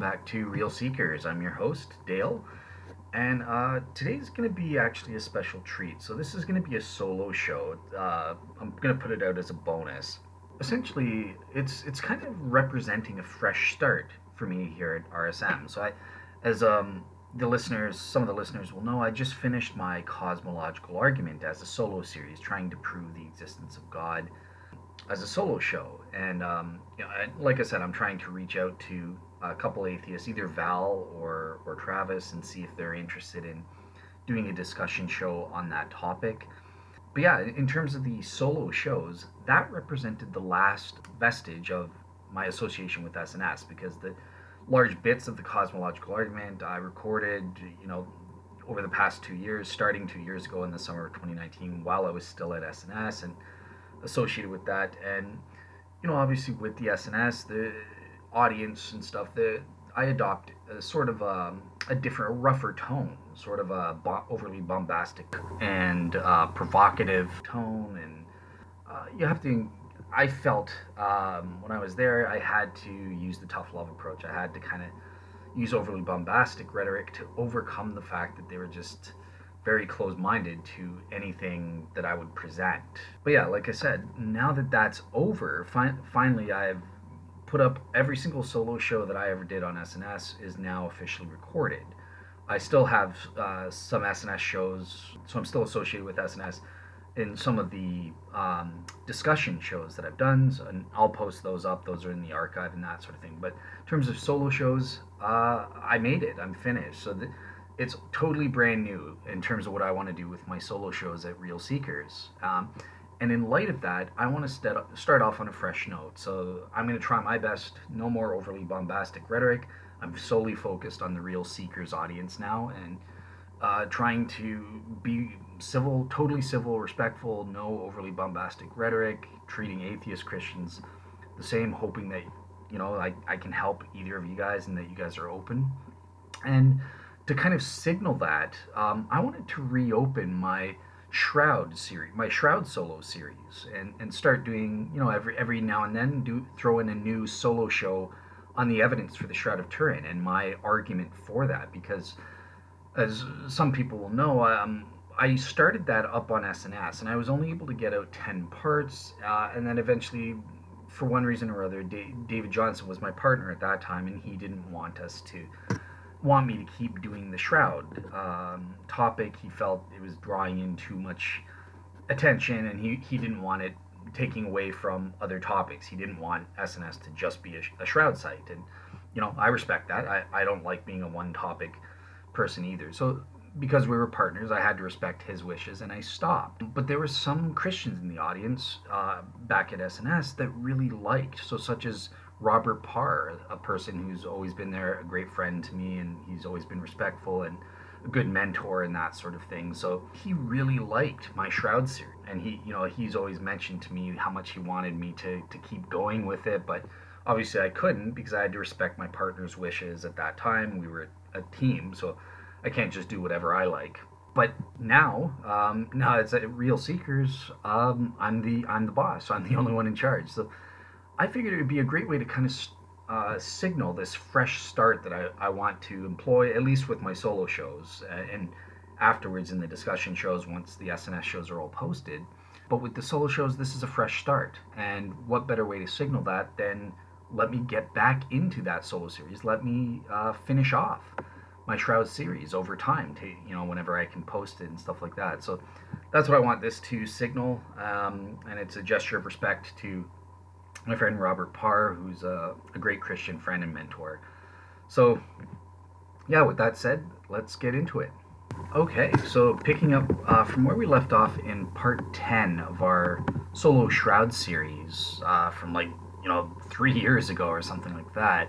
back to Real Seekers. I'm your host, Dale, and uh, today's going to be actually a special treat. So, this is going to be a solo show. Uh, I'm going to put it out as a bonus. Essentially, it's it's kind of representing a fresh start for me here at RSM. So, I, as um, the listeners, some of the listeners will know, I just finished my cosmological argument as a solo series, trying to prove the existence of God as a solo show. And um, you know, like I said, I'm trying to reach out to a couple atheists, either Val or or Travis, and see if they're interested in doing a discussion show on that topic. But yeah, in terms of the solo shows, that represented the last vestige of my association with SNS because the large bits of the cosmological argument I recorded, you know, over the past two years, starting two years ago in the summer of 2019, while I was still at SNS, and associated with that. And you know, obviously with the SNS, the audience and stuff, the I adopt a sort of a, um, a different, a rougher tone, sort of a bo- overly bombastic and uh, provocative tone, and uh, you have to. I felt um, when I was there, I had to use the tough love approach. I had to kind of use overly bombastic rhetoric to overcome the fact that they were just very close minded to anything that I would present. But yeah, like I said, now that that's over, fi- finally I've put up every single solo show that I ever did on SNS is now officially recorded. I still have uh, some SNS shows, so I'm still associated with SNS in some of the um, discussion shows that I've done, so, and I'll post those up. Those are in the archive and that sort of thing. But in terms of solo shows, uh, I made it. I'm finished. So th- it's totally brand new in terms of what I want to do with my solo shows at Real Seekers. Um, and in light of that, I want to start off on a fresh note. So I'm going to try my best, no more overly bombastic rhetoric. I'm solely focused on the Real Seekers audience now and uh, trying to be civil, totally civil, respectful, no overly bombastic rhetoric, treating atheist Christians the same, hoping that, you know, I, I can help either of you guys and that you guys are open. And to kind of signal that, um, I wanted to reopen my Shroud series, my Shroud solo series, and, and start doing, you know, every every now and then do throw in a new solo show on the evidence for the Shroud of Turin and my argument for that, because as some people will know, um, I started that up on SNS, and I was only able to get out ten parts, uh, and then eventually, for one reason or other, David Johnson was my partner at that time, and he didn't want us to want me to keep doing the shroud um, topic. He felt it was drawing in too much attention, and he, he didn't want it taking away from other topics. He didn't want SNS to just be a, a shroud site, and you know I respect that. I, I don't like being a one topic person either. So because we were partners, I had to respect his wishes, and I stopped. But there were some Christians in the audience uh, back at SNS that really liked, so such as Robert Parr, a person who's always been there, a great friend to me, and he's always been respectful and a good mentor and that sort of thing. So he really liked my Shroud series, and he, you know, he's always mentioned to me how much he wanted me to to keep going with it, but obviously I couldn't because I had to respect my partner's wishes at that time. We were a team, so I can't just do whatever I like. But now, um, now it's at Real Seekers. Um, I'm the I'm the boss. I'm the only one in charge. So I figured it would be a great way to kind of uh, signal this fresh start that I, I want to employ, at least with my solo shows, and afterwards in the discussion shows once the SNS shows are all posted. But with the solo shows, this is a fresh start. And what better way to signal that than let me get back into that solo series? Let me uh, finish off my Shroud series over time to, you know, whenever I can post it and stuff like that. So that's what I want this to signal. Um, and it's a gesture of respect to my friend Robert Parr, who's a, a great Christian friend and mentor. So, yeah, with that said, let's get into it. Okay, so picking up uh, from where we left off in part 10 of our solo shroud series uh, from like, you know, three years ago or something like that,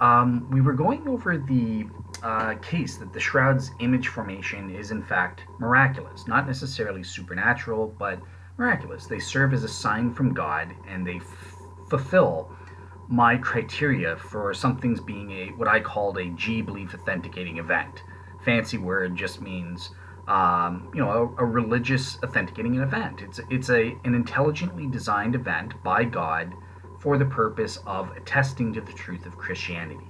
um, we were going over the uh, case that the shroud's image formation is in fact miraculous, not necessarily supernatural, but miraculous. They serve as a sign from God and they f- fulfill my criteria for something's being a what I called a G belief authenticating event. Fancy word just means um, you know a, a, religious authenticating an event. It's it's a an intelligently designed event by God for the purpose of attesting to the truth of Christianity.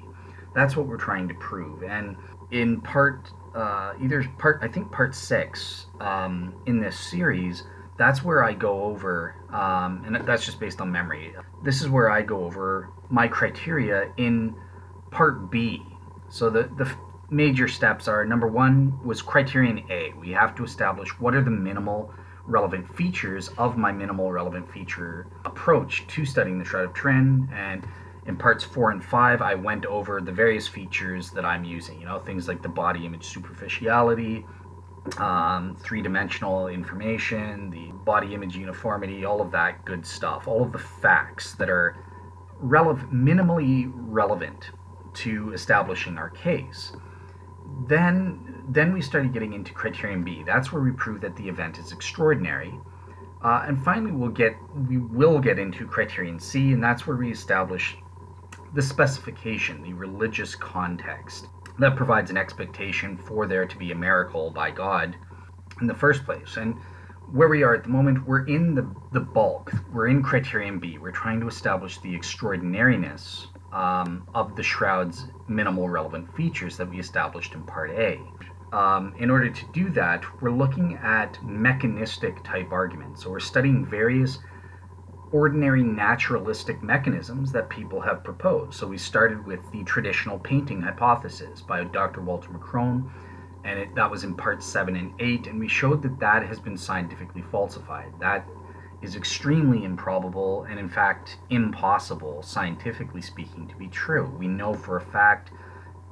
That's what we're trying to prove. And in part, uh, either part, I think part six um, in this series, that's where I go over, um, and that's just based on memory. This is where I go over my criteria in part B. So the, the major steps are number one was criterion A. We have to establish what are the minimal relevant features of my minimal relevant feature approach to studying the Shroud of Turin And in parts four and five, I went over the various features that I'm using. You know, things like the body image superficiality, um, three dimensional information, the body image uniformity, all of that good stuff, all of the facts that are minimally relevant to establishing our case. Then, then we started getting into criterion B. That's where we prove that the event is extraordinary. Uh, and finally, we'll get we will get into criterion C, and that's where we establish the specification, the religious context that provides an expectation for there to be a miracle by God in the first place. And where we are at the moment, we're in the, the bulk, we're in criterion B. We're trying to establish the extraordinariness um, of the shroud's minimal relevant features that we established in part A. Um, in order to do that, we're looking at mechanistic type arguments. So we're studying various ordinary naturalistic mechanisms that people have proposed. So we started with the traditional painting hypothesis by Dr. Walter McCrone, and it, that was in parts 7 and 8, and we showed that that has been scientifically falsified. That is extremely improbable and, in fact, impossible, scientifically speaking, to be true. We know for a fact,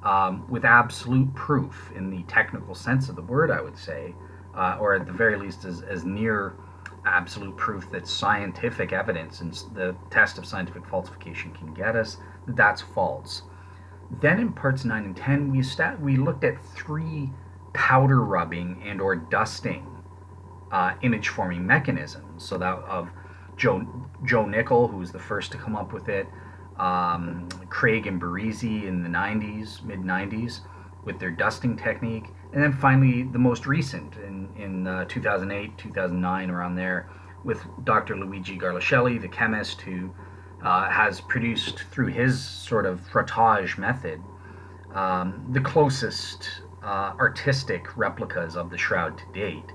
um, with absolute proof, in the technical sense of the word, I would say, uh, or at the very least as, as near absolute proof that scientific evidence and the test of scientific falsification can get us. That's false. Then in parts 9 and 10, we, stat- we looked at three powder rubbing and or dusting uh, image forming mechanisms. So that of Joe, Joe Nickell, who was the first to come up with it, um, Craig and Barresi in the 90s, mid 90s, with their dusting technique, and then finally the most recent in in uh, 2008, 2009, around there, with Dr. Luigi Garlascelli, the chemist who uh, has produced through his sort of frottage method um, the closest uh, artistic replicas of the shroud to date.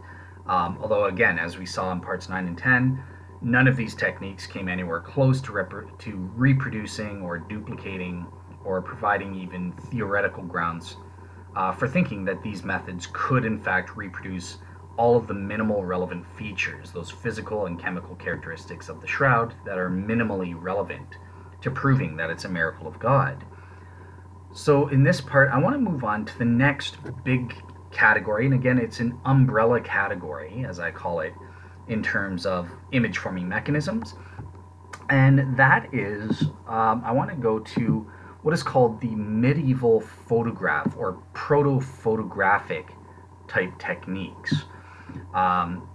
Um, although, again, as we saw in parts 9 and 10, none of these techniques came anywhere close to, rep- to reproducing or duplicating or providing even theoretical grounds uh, for thinking that these methods could, in fact, reproduce all of the minimal relevant features, those physical and chemical characteristics of the shroud that are minimally relevant to proving that it's a miracle of God. So, in this part, I want to move on to the next big category, and again, it's an umbrella category, as I call it, in terms of image forming mechanisms. And that is, um, I want to go to what is called the medieval photograph or proto photographic type techniques. Um,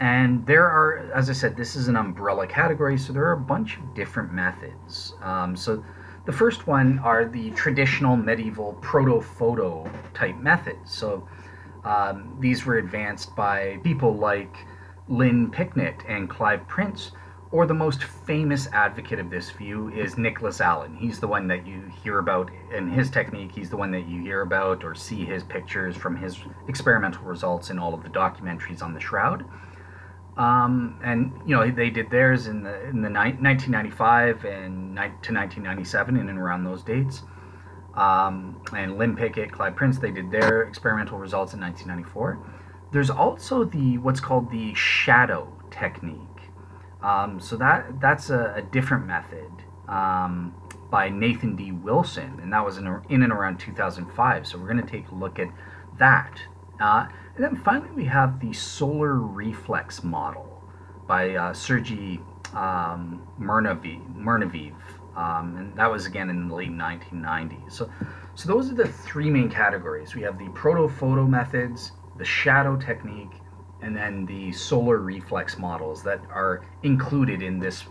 and there are, as I said, this is an umbrella category, so there are a bunch of different methods. Um, so the first one are the traditional medieval proto photo type methods. So um, these were advanced by people like Lynn Picknett and Clive Prince or the most famous advocate of this view is Nicholas Allen. He's the one that you hear about in his technique. He's the one that you hear about or see his pictures from his experimental results in all of the documentaries on the shroud. Um, and you know they did theirs in the in the ni- 1995 and ni- to 1997 and around those dates. Um, and Lynn Picknett, Clyde Prince, they did their experimental results in 1994. There's also the what's called the shadow technique um, so that that's a, a different method um, by Nathan D. Wilson, and that was in, in and around 2005. So we're going to take a look at that. Uh, and then finally, we have the solar reflex model by uh, Sergei um, Muraviv, um, and that was again in the late 1990s. So, so those are the three main categories. We have the proto photo methods, the shadow technique, and then the solar reflex models that are included in this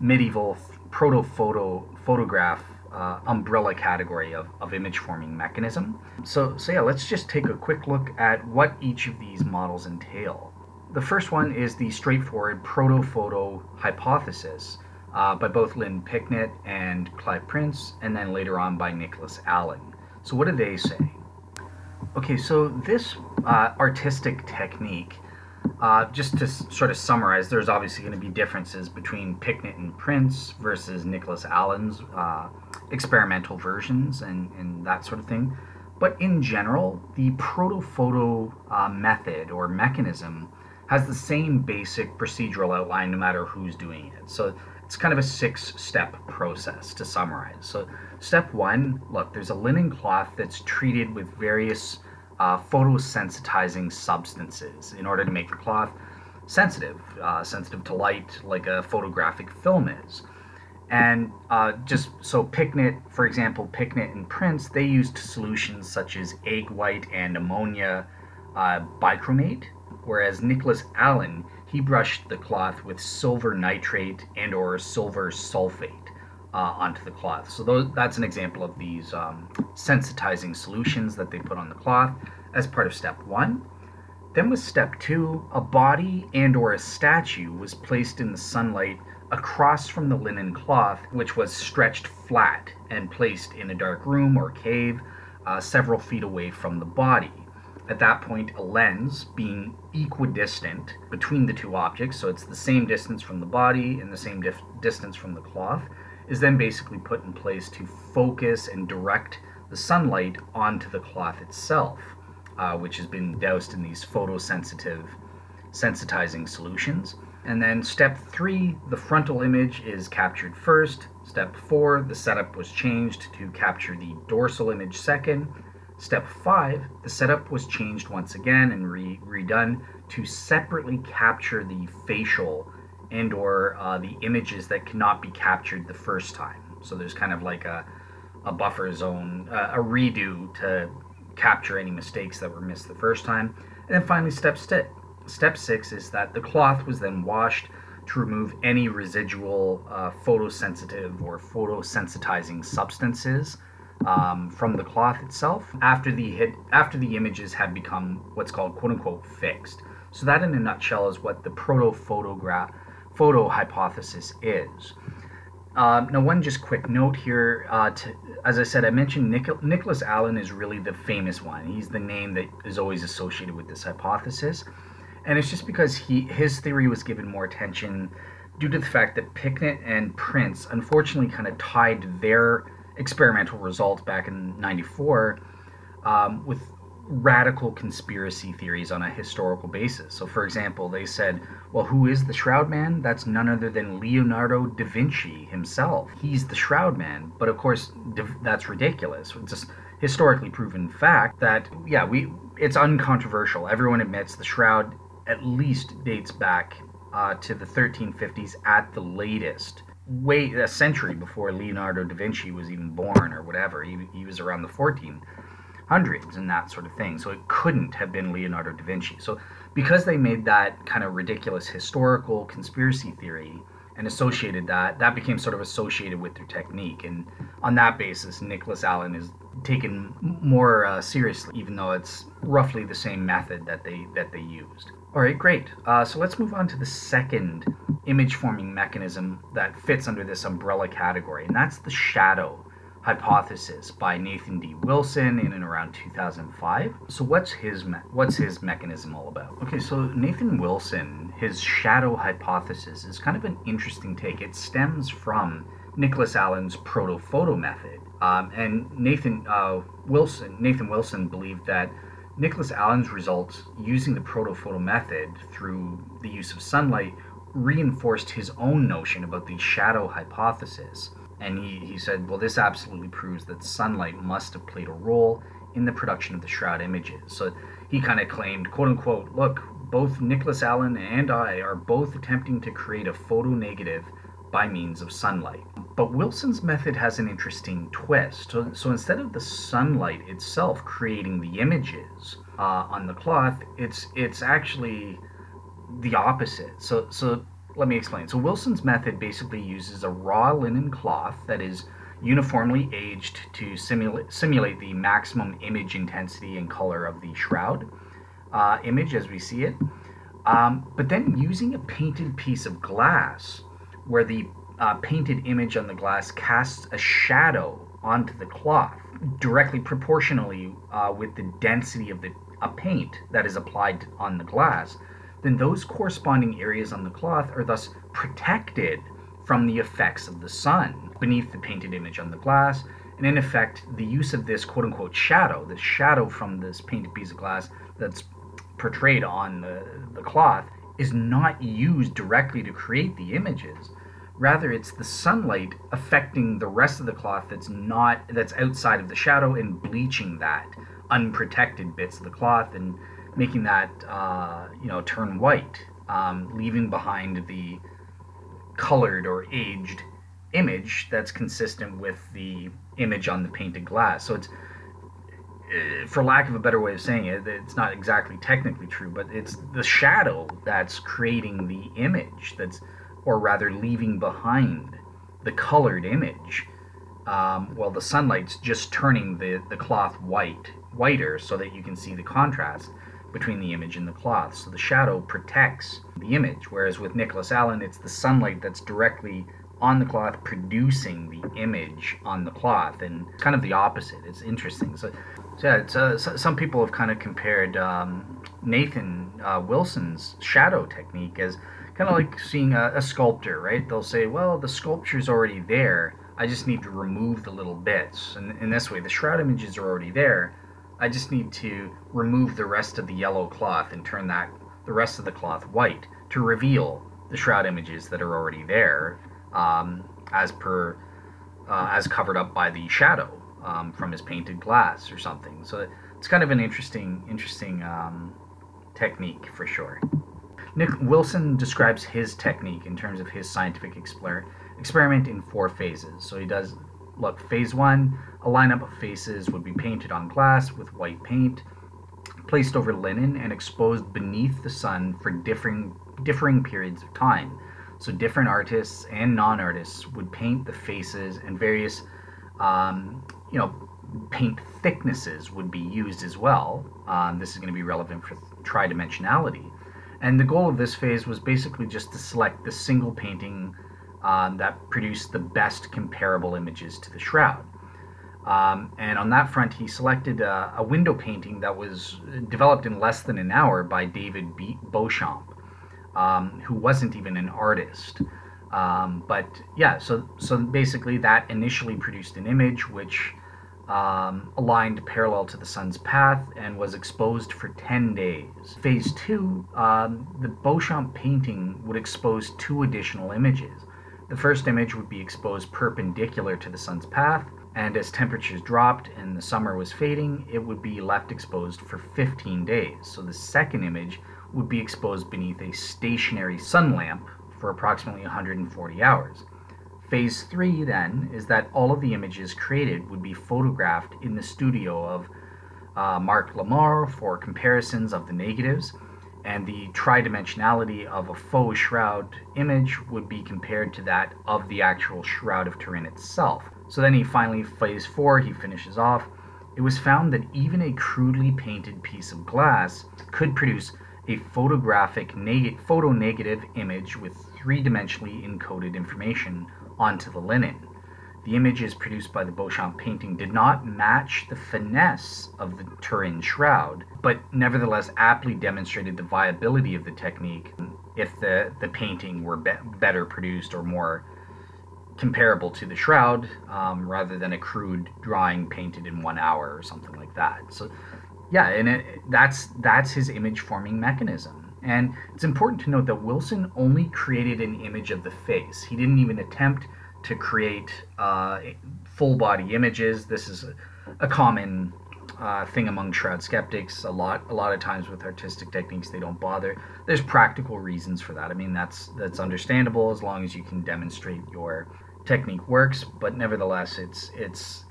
medieval proto photo photograph uh, umbrella category of, of image forming mechanism. So, so yeah, let's just take a quick look at what each of these models entail. The first one is the straightforward proto photo hypothesis, uh, by both Lynn Picknett and Clive Prince, and then later on by Nicholas Allen. So, what do they say? Okay, so this uh, artistic technique, uh, just to sort of summarize, there's obviously going to be differences between Picknett and Prince versus Nicholas Allen's uh, experimental versions and, and that sort of thing. But in general, the protophoto uh, method or mechanism has the same basic procedural outline no matter who's doing it. So it's kind of a six step process to summarize. So, step one look, there's a linen cloth that's treated with various uh, photosensitizing substances in order to make the cloth sensitive, uh, sensitive to light, like a photographic film is. And uh, just so Picknett, for example, Picknett and Prince, they used solutions such as egg white and ammonia uh, bichromate, whereas Nicholas Allen, he brushed the cloth with silver nitrate and or silver sulfate uh, onto the cloth. So those, that's an example of these um, sensitizing solutions that they put on the cloth as part of step one. Then with step two, a body and or a statue was placed in the sunlight across from the linen cloth, which was stretched flat and placed in a dark room or cave uh, several feet away from the body. At that point, a lens, being equidistant between the two objects, so it's the same distance from the body and the same dif- distance from the cloth, is then basically put in place to focus and direct the sunlight onto the cloth itself, uh, which has been doused in these photosensitive sensitizing solutions. And then step three, the frontal image is captured first. Step four, the setup was changed to capture the dorsal image second. Step five, the setup was changed once again and re- redone to separately capture the facial and or uh, the images that cannot be captured the first time. So there's kind of like a, a buffer zone, uh, a redo to capture any mistakes that were missed the first time. And then finally, step. Step six is that the cloth was then washed to remove any residual uh, photosensitive or photosensitizing substances um, from the cloth itself after the hit, after the images had become what's called quote unquote fixed. So that, in a nutshell, is what the proto photograph photo hypothesis is. Uh, now, one just quick note here. Uh, to, as I said, I mentioned Nic- Nicholas Allen is really the famous one. He's the name that is always associated with this hypothesis, and it's just because he his theory was given more attention due to the fact that Picknett and Prince unfortunately kind of tied their experimental results back in '94 um, with radical conspiracy theories on a historical basis. So, for example, they said, well, who is the Shroud Man? That's none other than Leonardo da Vinci himself. He's the Shroud Man. But of course, that's ridiculous. It's just historically proven fact that, yeah, we it's uncontroversial. Everyone admits the Shroud at least dates back uh, to the 1350s at the latest. Wait a century before Leonardo da Vinci was even born or whatever. He, he was around the 14 hundreds and that sort of thing. So it couldn't have been Leonardo da Vinci. So because they made that kind of ridiculous historical conspiracy theory and associated that, that became sort of associated with their technique. And on that basis, Nicholas Allen is taken more uh, seriously, even though it's roughly the same method that they that they used. All right, great. Uh, so let's move on to the second image forming mechanism that fits under this umbrella category, and that's the shadow hypothesis by Nathan D. Wilson in and around 2005. So what's his me- what's his mechanism all about? Okay, so Nathan Wilson, his shadow hypothesis is kind of an interesting take. It stems from Nicholas Allen's proto-photo method, um, and Nathan uh, Wilson Nathan Wilson believed that Nicholas Allen's results using the protophoto method through the use of sunlight reinforced his own notion about the shadow hypothesis and he, he said, well, this absolutely proves that sunlight must have played a role in the production of the shroud images. So he kind of claimed, quote unquote, look, both Nicholas Allen and I are both attempting to create a photo negative by means of sunlight. But Wilson's method has an interesting twist. So, so instead of the sunlight itself creating the images uh, on the cloth, it's it's actually the opposite. So so let me explain. So Wilson's method basically uses a raw linen cloth that is uniformly aged to simulate, simulate the maximum image intensity and color of the shroud uh, image as we see it. Um, but then using a painted piece of glass where the uh, painted image on the glass casts a shadow onto the cloth, directly proportionally uh, with the density of the a paint that is applied on the glass, then those corresponding areas on the cloth are thus protected from the effects of the sun beneath the painted image on the glass. And in effect, the use of this quote unquote shadow, the shadow from this painted piece of glass that's portrayed on the, the cloth, is not used directly to create the images. Rather, it's the sunlight affecting the rest of the cloth that's not that's outside of the shadow and bleaching that unprotected bits of the cloth and making that uh, you know turn white, um, leaving behind the colored or aged image that's consistent with the image on the painted glass. So it's uh, for lack of a better way of saying it, it's not exactly technically true, but it's the shadow that's creating the image that's, or rather, leaving behind the colored image. Um, while the sunlight's just turning the, the cloth white, whiter, so that you can see the contrast between the image and the cloth. So the shadow protects the image, whereas with Nicholas Allen, it's the sunlight that's directly on the cloth producing the image on the cloth, and kind of the opposite. It's interesting. So, so yeah, it's, uh, so, some people have kind of compared um, Nathan uh, Wilson's shadow technique as kind of like seeing a, a sculptor, right? They'll say, well, the sculpture's already there. I just need to remove the little bits. And in this way, the shroud images are already there. I just need to remove the rest of the yellow cloth and turn that the rest of the cloth white to reveal the shroud images that are already there, um, as per uh, as covered up by the shadow um, from his painted glass or something. So it's kind of an interesting interesting um, technique for sure. Nick Wilson describes his technique in terms of his scientific exper- experiment in four phases. So he does look phase one a lineup of faces would be painted on glass with white paint, placed over linen, and exposed beneath the sun for differing, differing periods of time. So, different artists and non artists would paint the faces, and various, um, you know, paint thicknesses would be used as well. Um, this is going to be relevant for tridimensionality. And the goal of this phase was basically just to select the single painting um, that produced the best comparable images to the shroud. Um, and on that front, he selected a, a, window painting that was developed in less than an hour by David B- Beauchamp, um, who wasn't even an artist. Um, but yeah, so so basically, that initially produced an image which um, aligned parallel to the sun's path and was exposed for 10 days. Phase two, um, the Beauchamp painting would expose two additional images. The first image would be exposed perpendicular to the sun's path, and as temperatures dropped and the summer was fading, it would be left exposed for 15 days. So the second image would be exposed beneath a stationary sun lamp for approximately 140 hours. Phase 3 then is that all of the images created would be photographed in the studio of uh, Marc Lamar for comparisons of the negatives, and the tridimensionality of a faux shroud image would be compared to that of the actual Shroud of Turin itself. So then he finally, phase four, he finishes off. It was found that even a crudely painted piece of glass could produce a photographic neg- photo negative image with three dimensionally encoded information onto the linen. The images produced by the Beauchamp painting did not match the finesse of the Turin shroud, but nevertheless aptly demonstrated the viability of the technique if the, the painting were be- better produced or more comparable to the shroud um, rather than a crude drawing painted in one hour or something like that. So, yeah, and it, that's that's his image forming mechanism. And it's important to note that Wilson only created an image of the face. He didn't even attempt to create uh, full body images. This is a, common uh, thing among shroud skeptics. A lot, a lot of times with artistic techniques, they don't bother. There's practical reasons for that. I mean, that's that's understandable as long as you can demonstrate your technique works, but nevertheless, it's it's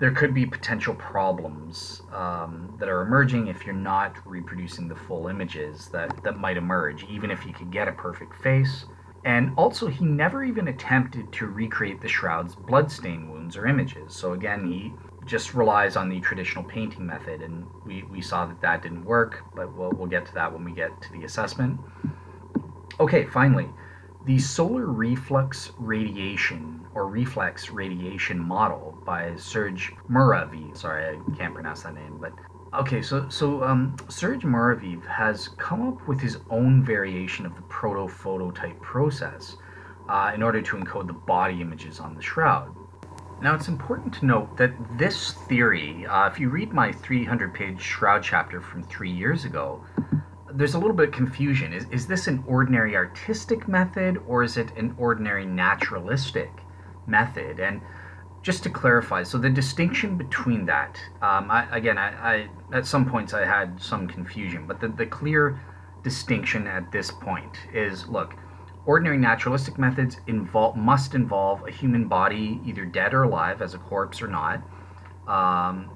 there could be potential problems um, that are emerging if you're not reproducing the full images that that might emerge, even if you could get a perfect face. And also, he never even attempted to recreate the shroud's bloodstain wounds or images. So again, he just relies on the traditional painting method, and we, we saw that that didn't work, but we'll, we'll get to that when we get to the assessment. Okay, finally, The solar reflux radiation or reflex radiation model by Serge Muraviv. Sorry, I can't pronounce that name, but okay. So, so um, Serge Muraviv has come up with his own variation of the proto-phototype process uh, in order to encode the body images on the shroud. Now, it's important to note that this theory, uh, if you read my 300 page Shroud chapter from three years ago, there's a little bit of confusion. Is, is this an ordinary artistic method or is it an ordinary naturalistic method? And just to clarify, so the distinction between that, um, I, again, I, I, at some points I had some confusion, but the, the clear distinction at this point is look, Ordinary naturalistic methods involve, must involve a human body, either dead or alive, as a corpse or not, um,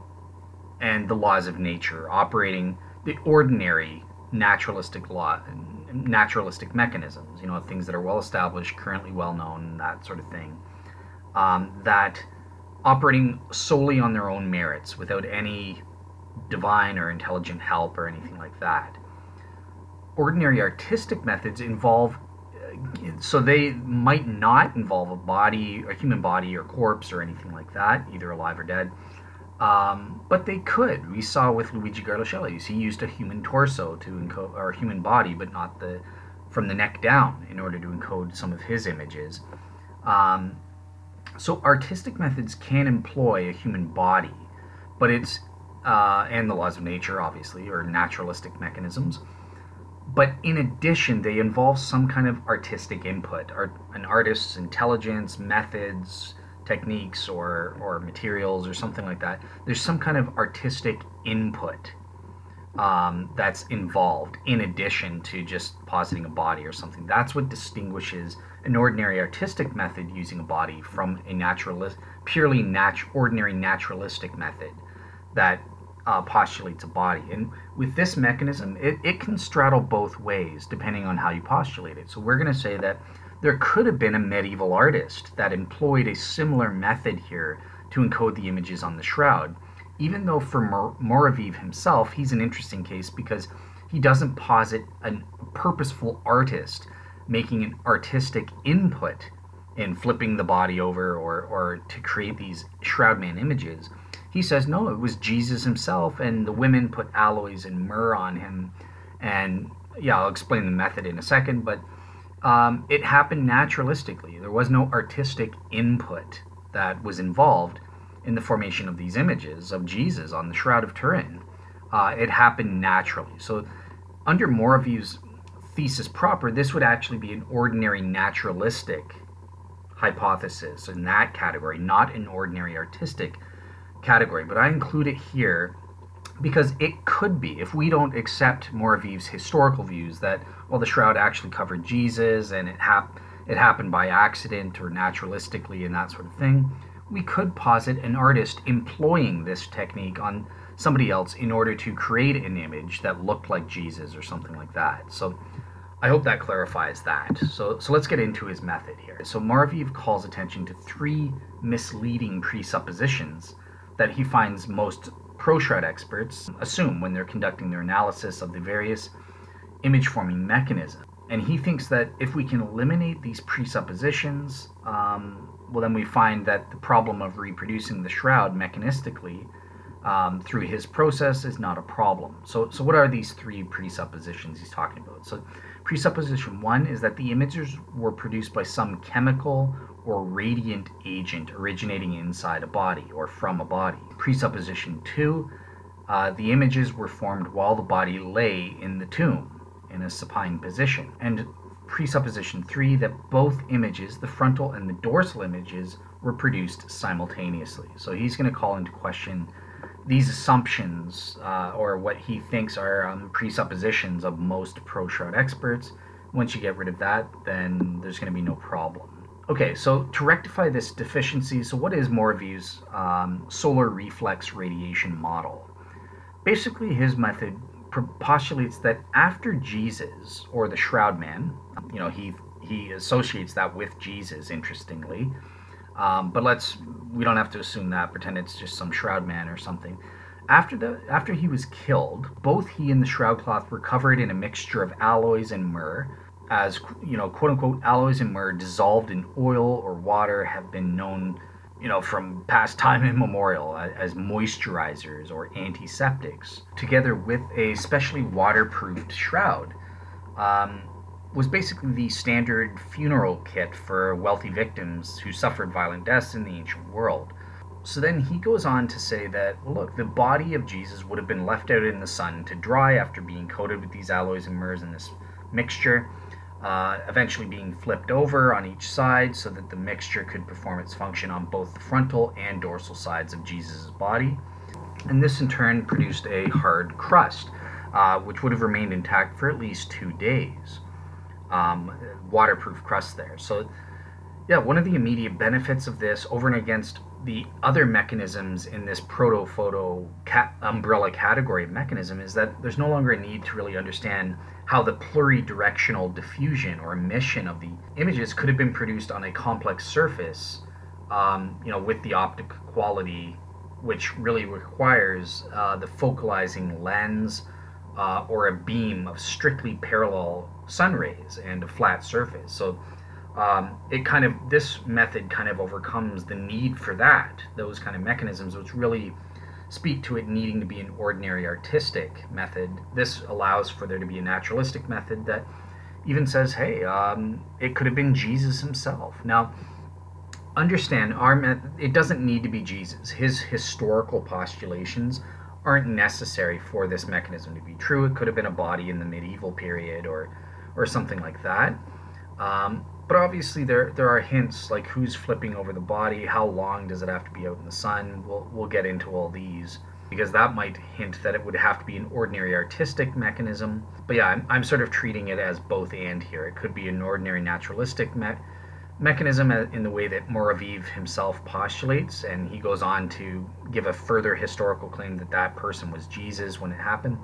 and the laws of nature, operating the ordinary naturalistic law, naturalistic mechanisms. You know, things that are well established, currently well known, that sort of thing. Um, that operating solely on their own merits, without any divine or intelligent help or anything like that. Ordinary artistic methods involve so they might not involve a body, a human body, or corpse, or anything like that, either alive or dead. Um, but they could. We saw with Luigi Garlascelli, he used a human torso to encode, or a human body, but not the from the neck down, in order to encode some of his images. Um, so artistic methods can employ a human body, but it's uh, and the laws of nature, obviously, or naturalistic mechanisms but in addition, they involve some kind of artistic input, art, an artist's intelligence, methods, techniques, or, or materials, or something like that. There's some kind of artistic input um, that's involved in addition to just positing a body or something. That's what distinguishes an ordinary artistic method using a body from a naturalist, purely nat- ordinary naturalistic method that uh, postulates a body. And with this mechanism, it, it can straddle both ways depending on how you postulate it. So we're going to say that there could have been a medieval artist that employed a similar method here to encode the images on the shroud. Even though for Mor- Muraviv himself, he's an interesting case because he doesn't posit a purposeful artist making an artistic input in flipping the body over or, or to create these shroudman images he says, no, it was Jesus himself, and the women put aloes and myrrh on him. And yeah, I'll explain the method in a second, but um, it happened naturalistically. There was no artistic input that was involved in the formation of these images of Jesus on the Shroud of Turin. Uh, it happened naturally. So, under Muraviv's thesis proper, this would actually be an ordinary naturalistic hypothesis in that category, not an ordinary artistic category, but I include it here because it could be, if we don't accept Muraviv's historical views that, well, the shroud actually covered Jesus and it, hap- it happened by accident or naturalistically and that sort of thing, we could posit an artist employing this technique on somebody else in order to create an image that looked like Jesus or something like that. So I hope that clarifies that. So, so let's get into his method here. So Muraviv calls attention to three misleading presuppositions that he finds most pro-shroud experts assume when they're conducting their analysis of the various image forming mechanisms. And he thinks that if we can eliminate these presuppositions, um, well, then we find that the problem of reproducing the shroud mechanistically um, through his process is not a problem. So, so what are these three presuppositions he's talking about? So, presupposition one is that the images were produced by some chemical or radiant agent originating inside a body or from a body. Presupposition two, uh, the images were formed while the body lay in the tomb in a supine position. And presupposition three, that both images, the frontal and the dorsal images, were produced simultaneously. So he's going to call into question these assumptions uh, or what he thinks are um, presuppositions of most pro shroud experts. Once you get rid of that, then there's going to be no problem. Okay, so to rectify this deficiency, so what is Muraviv's um, solar reflex radiation model? Basically, his method postulates that after Jesus, or the Shroud Man, you know, he he associates that with Jesus, interestingly. Um, but let's we don't have to assume that. Pretend it's just some Shroud Man or something. After the after he was killed, both he and the shroud cloth were covered in a mixture of aloes and myrrh as you know, quote unquote, aloes and myrrh dissolved in oil or water have been known, you know, from past time immemorial as moisturizers or antiseptics, together with a specially waterproofed shroud. Um, was basically the standard funeral kit for wealthy victims who suffered violent deaths in the ancient world. So then he goes on to say that, look, the body of Jesus would have been left out in the sun to dry after being coated with these aloes and myrrhs in this mixture, uh, eventually being flipped over on each side so that the mixture could perform its function on both the frontal and dorsal sides of Jesus' body. And this in turn produced a hard crust, uh, which would have remained intact for at least two days. Um, waterproof crust there. So, yeah, one of the immediate benefits of this over and against the other mechanisms in this proto photo umbrella category mechanism is that there's no longer a need to really understand how the pluridirectional diffusion or emission of the images could have been produced on a complex surface, um, you know, with the optic quality, which really requires uh, the focalizing lens uh, or a beam of strictly parallel sun rays and a flat surface. So um, it kind of this method kind of overcomes the need for that those kind of mechanisms which really speak to it needing to be an ordinary artistic method. This allows for there to be a naturalistic method that even says hey um, it could have been jesus himself. Now understand our it doesn't need to be jesus. His historical postulations aren't necessary for this mechanism to be true. It could have been a body in the medieval period or or something like that um, but obviously there there are hints like who's flipping over the body, how long does it have to be out in the sun. We'll we'll get into all these because that might hint that it would have to be an ordinary artistic mechanism. But yeah, I'm, I'm sort of treating it as both and here. It could be an ordinary naturalistic me- mechanism in the way that Muraviv himself postulates, and he goes on to give a further historical claim that that person was Jesus when it happened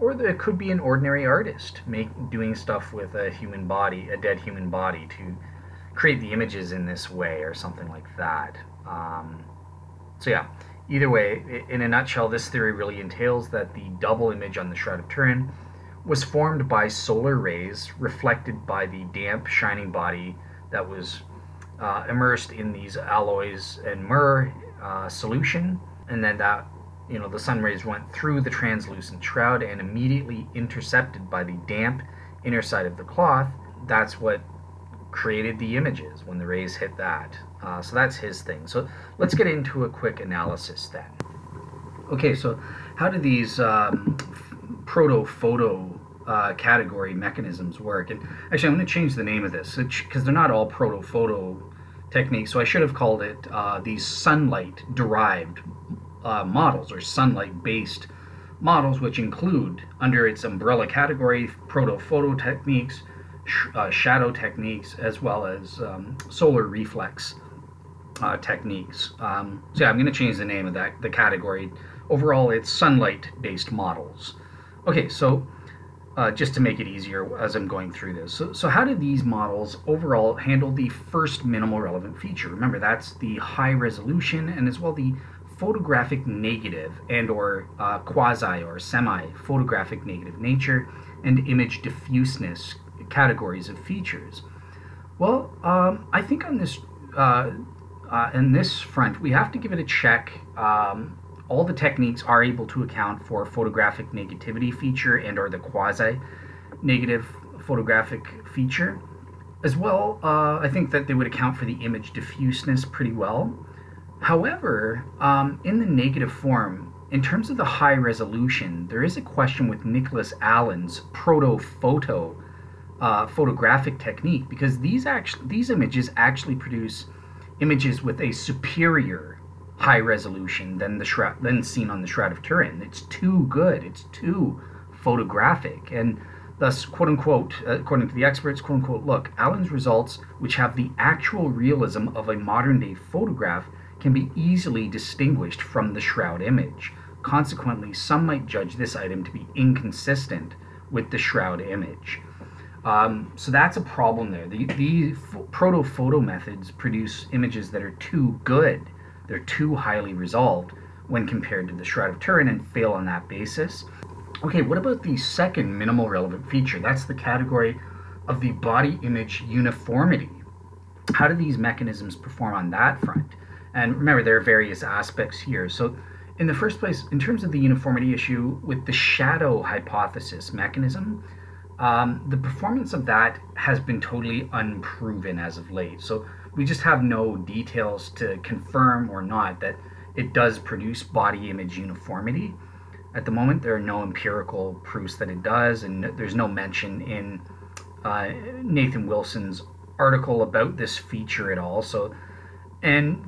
or it could be an ordinary artist make doing stuff with a human body, a dead human body, to create the images in this way or something like that. Um, so yeah, either way, in a nutshell, this theory really entails that the double image on the Shroud of Turin was formed by solar rays reflected by the damp, shining body that was uh, immersed in these aloes and myrrh uh, solution, and then that you know, the sun rays went through the translucent shroud and immediately intercepted by the damp inner side of the cloth. That's what created the images when the rays hit that. Uh, so that's his thing. So let's get into a quick analysis then. Okay, so how do these um, proto photo uh, category mechanisms work? And actually, I'm going to change the name of this because they're not all proto photo techniques. So I should have called it uh, these sunlight derived uh, models or sunlight based models, which include under its umbrella category proto photo techniques, sh- uh, shadow techniques, as well as um, solar reflex uh, techniques. Um, so yeah, I'm going to change the name of that the category. Overall, it's sunlight based models. Okay, so uh, just to make it easier as I'm going through this. So, so how do these models overall handle the first minimal relevant feature? Remember, that's the high resolution and as well the photographic negative and or uh, quasi or semi photographic negative nature and image diffuseness categories of features. Well um, i think on this uh, uh, in this front we have to give it a check. Um, all the techniques are able to account for photographic negativity feature and or the quasi negative photographic feature. As well uh, i think that they would account for the image diffuseness pretty well However, um, in the negative form, in terms of the high resolution, there is a question with Nicholas Allen's proto photo uh, photographic technique because these actually these images actually produce images with a superior high resolution than the shroud than seen on the Shroud of Turin. It's too good. It's too photographic and thus quote unquote according to the experts quote unquote look allen's results which have the actual realism of a modern day photograph can be easily distinguished from the shroud image. Consequently, some might judge this item to be inconsistent with the shroud image. Um, so that's a problem there. The, the proto photo methods produce images that are too good, they're too highly resolved when compared to the Shroud of Turin and fail on that basis. Okay, what about the second minimal relevant feature? That's the category of the body image uniformity. How do these mechanisms perform on that front? And remember, there are various aspects here. So, in the first place, in terms of the uniformity issue with the shadow hypothesis mechanism, um, the performance of that has been totally unproven as of late. So, we just have no details to confirm or not that it does produce body image uniformity. At the moment, there are no empirical proofs that it does, and there's no mention in uh, Nathan Wilson's article about this feature at all. So, and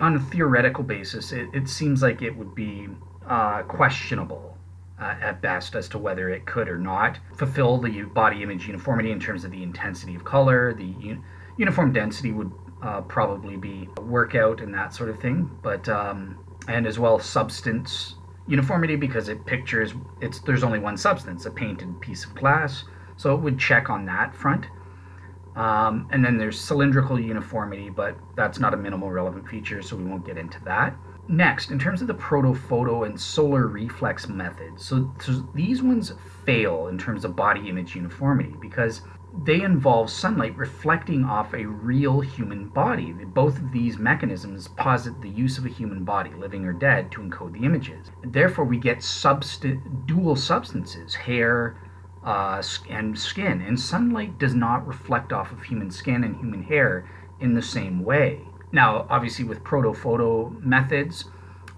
on a theoretical basis, it, it seems like it would be uh, questionable uh, at best as to whether it could or not fulfill the body image uniformity in terms of the intensity of color. The un- uniform density would uh, probably be workout and that sort of thing, but um, and as well substance uniformity because it pictures it's there's only one substance, a painted piece of glass, so it would check on that front. Um, and then there's cylindrical uniformity, but that's not a minimal relevant feature, so we won't get into that. Next, in terms of the protophoto and solar reflex methods, so, so these ones fail in terms of body image uniformity because they involve sunlight reflecting off a real human body. Both of these mechanisms posit the use of a human body, living or dead, to encode the images. Therefore, we get subst- dual substances, hair, uh, and skin. And sunlight does not reflect off of human skin and human hair in the same way. Now, obviously, with proto-photo methods,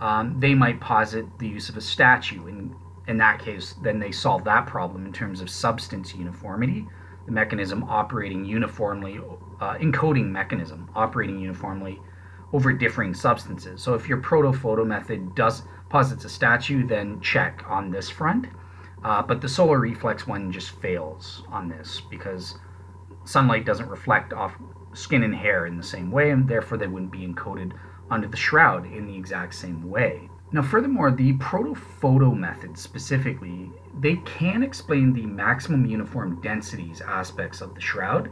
um, they might posit the use of a statue. And in that case, then they solve that problem in terms of substance uniformity, the mechanism operating uniformly, uh, encoding mechanism operating uniformly over differing substances. So if your proto-photo method does posits a statue, then check on this front. Uh, but the solar reflex one just fails on this because sunlight doesn't reflect off skin and hair in the same way, and therefore they wouldn't be encoded under the shroud in the exact same way. Now, furthermore, the protophoto method specifically, they can explain the maximum uniform densities aspects of the shroud,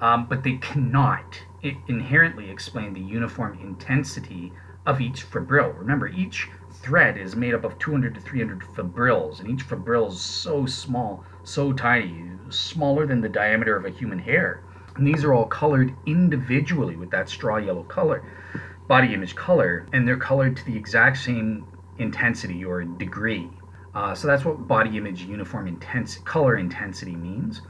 um, but they cannot inherently explain the uniform intensity of each fibril. Remember, each thread is made up of 200 to 300 fibrils, and each fibril is so small, so tiny, smaller than the diameter of a human hair. And these are all colored individually with that straw yellow color, body image color, and they're colored to the exact same intensity or degree. Uh, so that's what body image uniform intense color intensity means.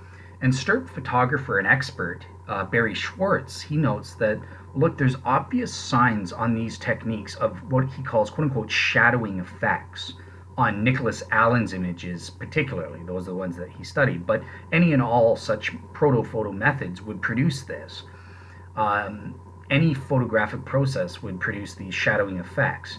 And STURP photographer and expert uh, Barrie Schwortz, he notes that look, there's obvious signs on these techniques of what he calls quote unquote shadowing effects on Nicholas Allen's images, particularly. Those are the ones that he studied. But any and all such proto photo methods would produce this. Um, any photographic process would produce these shadowing effects.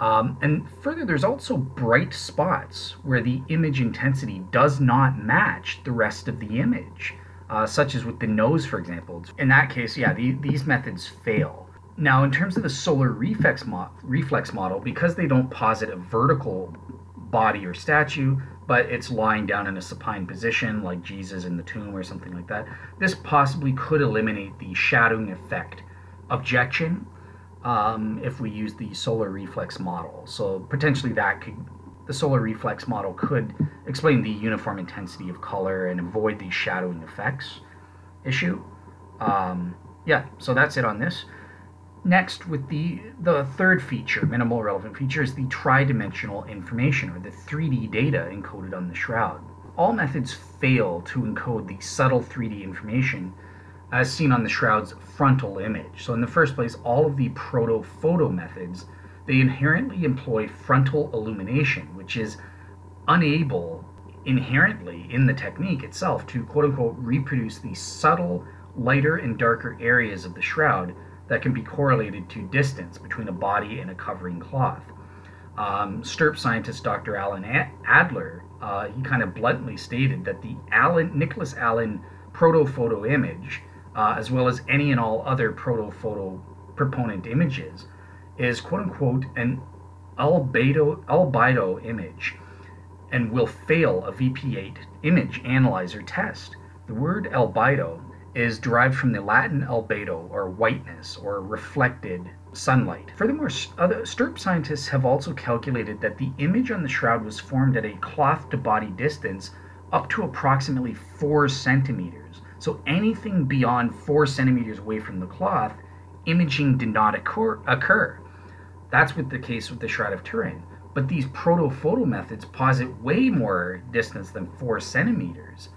Um, and further, there's also bright spots where the image intensity does not match the rest of the image, uh, such as with the nose, for example. In that case, yeah, the, these methods fail. Now, in terms of the solar reflex, mo- reflex model, because they don't posit a vertical body or statue, but it's lying down in a supine position, like Jesus in the tomb or something like that, this possibly could eliminate the shadowing effect objection um, if we use the solar reflex model. So potentially that could the solar reflex model could explain the uniform intensity of color and avoid the shadowing effects issue. Um, yeah, so that's it on this. Next, with the the third feature, minimal relevant feature, is the tri-dimensional information or the 3D data encoded on the shroud. All methods fail to encode the subtle 3D information as seen on the shroud's frontal image. So in the first place, all of the proto-photo methods, they inherently employ frontal illumination, which is unable inherently in the technique itself to quote unquote reproduce the subtle lighter and darker areas of the shroud that can be correlated to distance between a body and a covering cloth. Um, STURP scientist Dr. Alan Adler, uh, he kind of bluntly stated that the Allen, Nicholas Allen proto-photo image uh, as well as any and all other proto-photo proponent images, is quote unquote an albedo, albedo image and will fail a VP8 image analyzer test. The word albedo is derived from the Latin albedo, or whiteness, or reflected sunlight. Furthermore, other STURP scientists have also calculated that the image on the shroud was formed at a cloth to body distance up to approximately four centimeters. So anything beyond four centimeters away from the cloth, imaging did not occur. occur. That's with the case with the Shroud of Turin. But these proto-photo methods posit way more distance than four centimeters.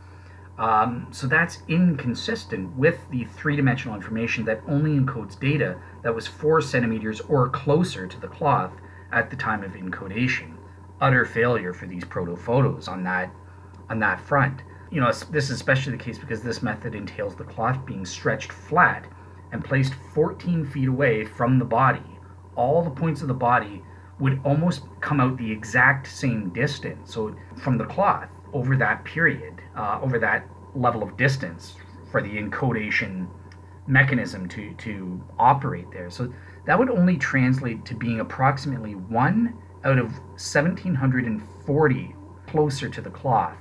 Um, so that's inconsistent with the three dimensional information that only encodes data that was four centimeters or closer to the cloth at the time of encodation. Utter failure for these protophotos on that on that front. You know, this is especially the case because this method entails the cloth being stretched flat and placed 14 feet away from the body. All the points of the body would almost come out the exact same distance. So from the cloth over that period, uh, over that level of distance for the encodation mechanism to, to operate there. So that would only translate to being approximately one out of 1740 closer to the cloth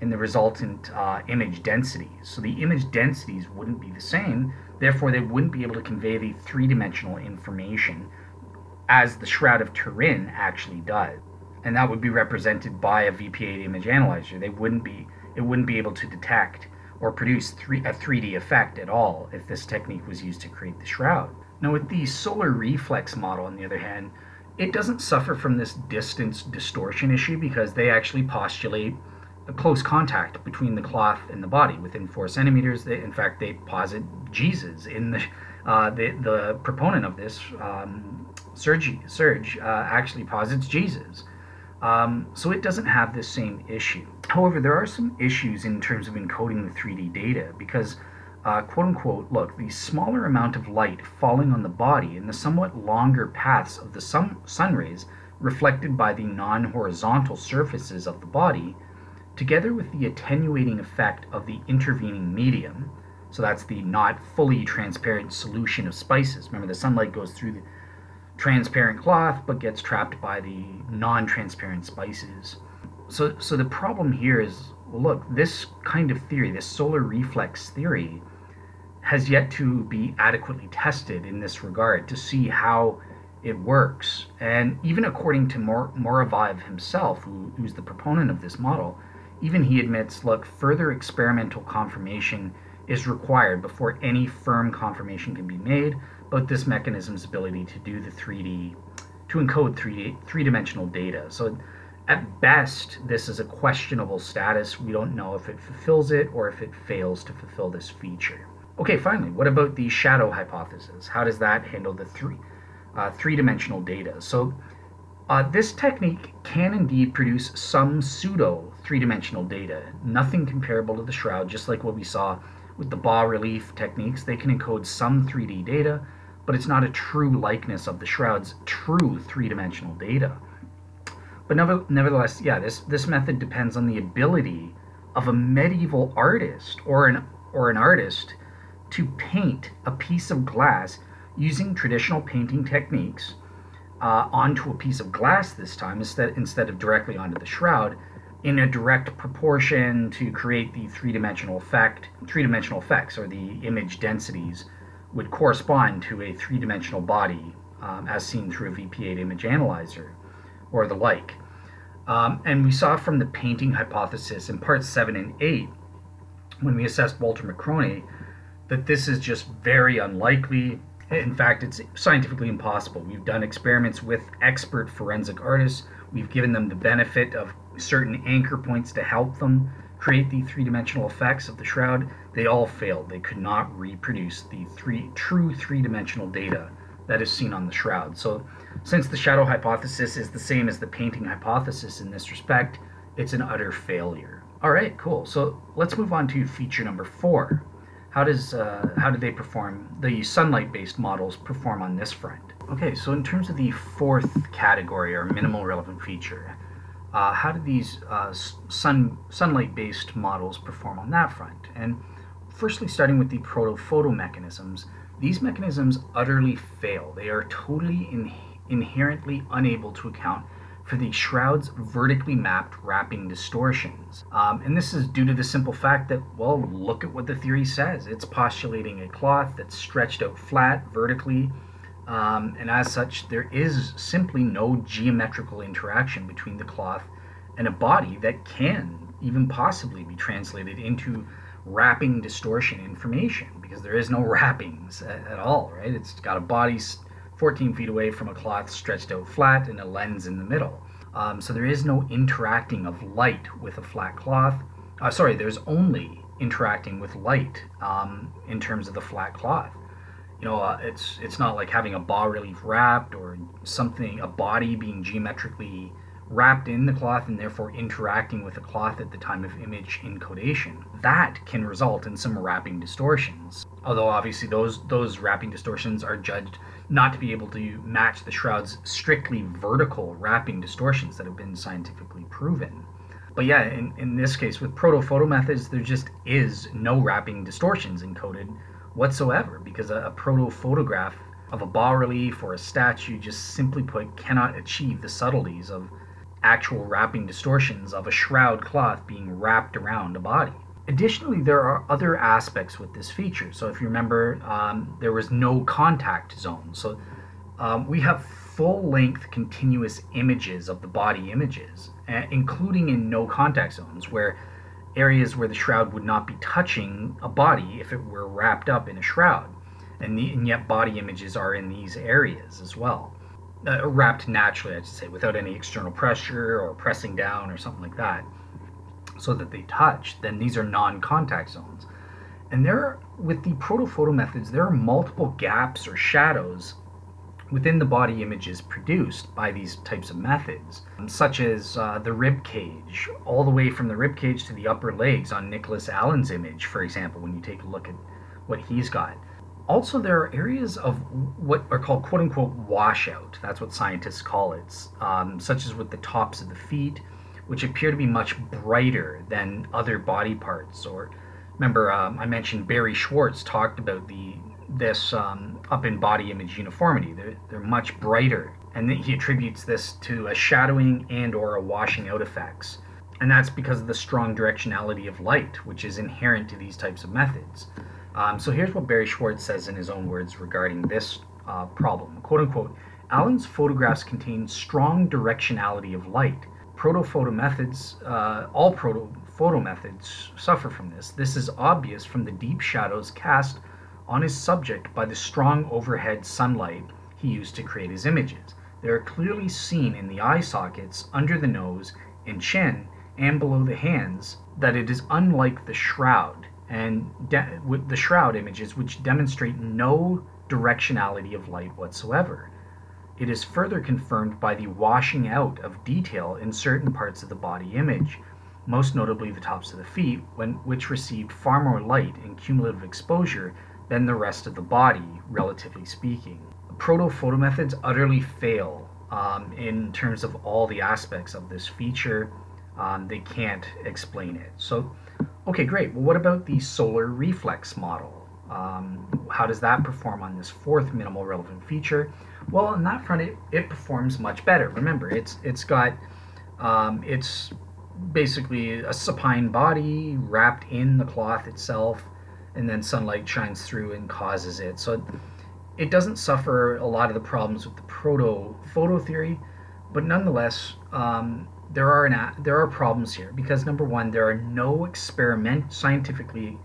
in the resultant uh, image densities. So the image densities wouldn't be the same, therefore, they wouldn't be able to convey the three dimensional information as the Shroud of Turin actually does. And that would be represented by a VP8 image analyzer. They wouldn't be it wouldn't be able to detect or produce three, a 3D effect at all if this technique was used to create the shroud. Now, with the solar reflex model, on the other hand, it doesn't suffer from this distance distortion issue because they actually postulate a close contact between the cloth and the body within four centimeters. They, in fact, they posit Jesus in the uh, the, the proponent of this um, Serge, Serge uh, actually posits Jesus. Um, so it doesn't have this same issue. However, there are some issues in terms of encoding the 3D data because, uh, quote unquote, look, the smaller amount of light falling on the body and the somewhat longer paths of the sun, sun rays reflected by the non horizontal surfaces of the body, together with the attenuating effect of the intervening medium, so that's the not fully transparent solution of spices. Remember, the sunlight goes through the transparent cloth but gets trapped by the non-transparent spices. So so the problem here is look, this kind of theory, this solar reflex theory has yet to be adequately tested in this regard to see how it works. And even according to Mor- Muraviv himself, who, who's the proponent of this model, even he admits, look, further experimental confirmation is required before any firm confirmation can be made about this mechanism's ability to do the 3D, to encode 3D, three-dimensional data. So at best, this is a questionable status. We don't know if it fulfills it or if it fails to fulfill this feature. Okay, finally, what about the shadow hypothesis? How does that handle the three, uh, three-dimensional data? So uh, this technique can indeed produce some pseudo three-dimensional data, nothing comparable to the shroud, just like what we saw with the bas relief techniques. They can encode some 3D data, but it's not a true likeness of the shroud's true three-dimensional data. But nevertheless, yeah, this, this method depends on the ability of a medieval artist or an or an artist to paint a piece of glass using traditional painting techniques uh, onto a piece of glass this time instead instead of directly onto the shroud in a direct proportion to create the three-dimensional effect three-dimensional effects or the image densities would correspond to a three dimensional body um, as seen through a VP8 image analyzer or the like. Um, and we saw from the painting hypothesis in parts 7 and 8, when we assessed Walter McCrone, that this is just very unlikely. In fact, it's scientifically impossible. We've done experiments with expert forensic artists. We've given them the benefit of certain anchor points to help them create the three-dimensional effects of the shroud, they all failed. They could not reproduce the three true three-dimensional data that is seen on the shroud. So, since the shadow hypothesis is the same as the painting hypothesis in this respect, it's an utter failure. All right, cool. So let's move on to feature number four. How does uh, how do they perform? The sunlight-based models perform on this front. Okay, so in terms of the fourth category, or minimal relevant feature, uh, how do these uh, sun sunlight based models perform on that front? And firstly, starting with the protophoto mechanisms, these mechanisms utterly fail. They are totally in, inherently unable to account for the shroud's vertically mapped wrapping distortions. Um, and this is due to the simple fact that, well, look at what the theory says. It's postulating a cloth that's stretched out flat vertically um, and as such, there is simply no geometrical interaction between the cloth and a body that can even possibly be translated into wrapping distortion information because there is no wrappings at, at all, right? It's got a body 14 feet away from a cloth stretched out flat and a lens in the middle. Um, so there is no interacting of light with a flat cloth. Uh, sorry, there's only interacting with light um, in terms of the flat cloth. You know, uh, it's it's not like having a bas relief wrapped or something, a body being geometrically wrapped in the cloth and therefore interacting with the cloth at the time of image encodation. That can result in some wrapping distortions. Although obviously those those wrapping distortions are judged not to be able to match the shroud's strictly vertical wrapping distortions that have been scientifically proven. But yeah, in, in this case, with proto-photo methods, there just is no wrapping distortions encoded whatsoever because a, a proto-photograph of a bas relief or a statue just simply put cannot achieve the subtleties of actual wrapping distortions of a shroud cloth being wrapped around a body. Additionally, there are other aspects with this feature. So, if you remember, um, there was no contact zone. So, um, we have full length continuous images of the body images, uh, including in no contact zones, where areas where the shroud would not be touching a body if it were wrapped up in a shroud. And, the, and yet, body images are in these areas as well. Uh, wrapped naturally, I should say, without any external pressure or pressing down or something like that so that they touch, then these are non-contact zones. And there, with the protophoto methods, there are multiple gaps or shadows within the body images produced by these types of methods, such as uh, the rib cage, all the way from the rib cage to the upper legs on Nicholas Allen's image, for example, when you take a look at what he's got. Also, there are areas of what are called quote unquote washout. That's what scientists call it, um, such as with the tops of the feet, which appear to be much brighter than other body parts. Or remember, um, I mentioned Barrie Schwortz talked about the this um, up in body image uniformity. They're, they're much brighter, and he attributes this to a shadowing and or a washing out effects. And that's because of the strong directionality of light, which is inherent to these types of methods. Um, so here's what Barrie Schwortz says in his own words regarding this uh, problem. Quote unquote, Allen's photographs contain strong directionality of light Proto-photo methods, uh, all protophoto methods suffer from this. This is obvious from the deep shadows cast on his subject by the strong overhead sunlight he used to create his images. They are clearly seen in the eye sockets, under the nose and chin, and below the hands, that it is unlike the shroud and de- with the shroud images, which demonstrate no directionality of light whatsoever. It is further confirmed by the washing out of detail in certain parts of the body image, most notably the tops of the feet, when, which received far more light and cumulative exposure than the rest of the body, relatively speaking. Proto photo methods utterly fail um, in terms of all the aspects of this feature. Um, they can't explain it. So, okay, great. Well, what about the solar reflex model? Um, how does that perform on this fourth minimal relevant feature? Well, on that front, it, it performs much better. Remember, it's it's got um, it's basically a supine body wrapped in the cloth itself, and then sunlight shines through and causes it. So it doesn't suffer a lot of the problems with the proto photo theory, but nonetheless, um, there are an, there are problems here because number one, there are no experiment scientifically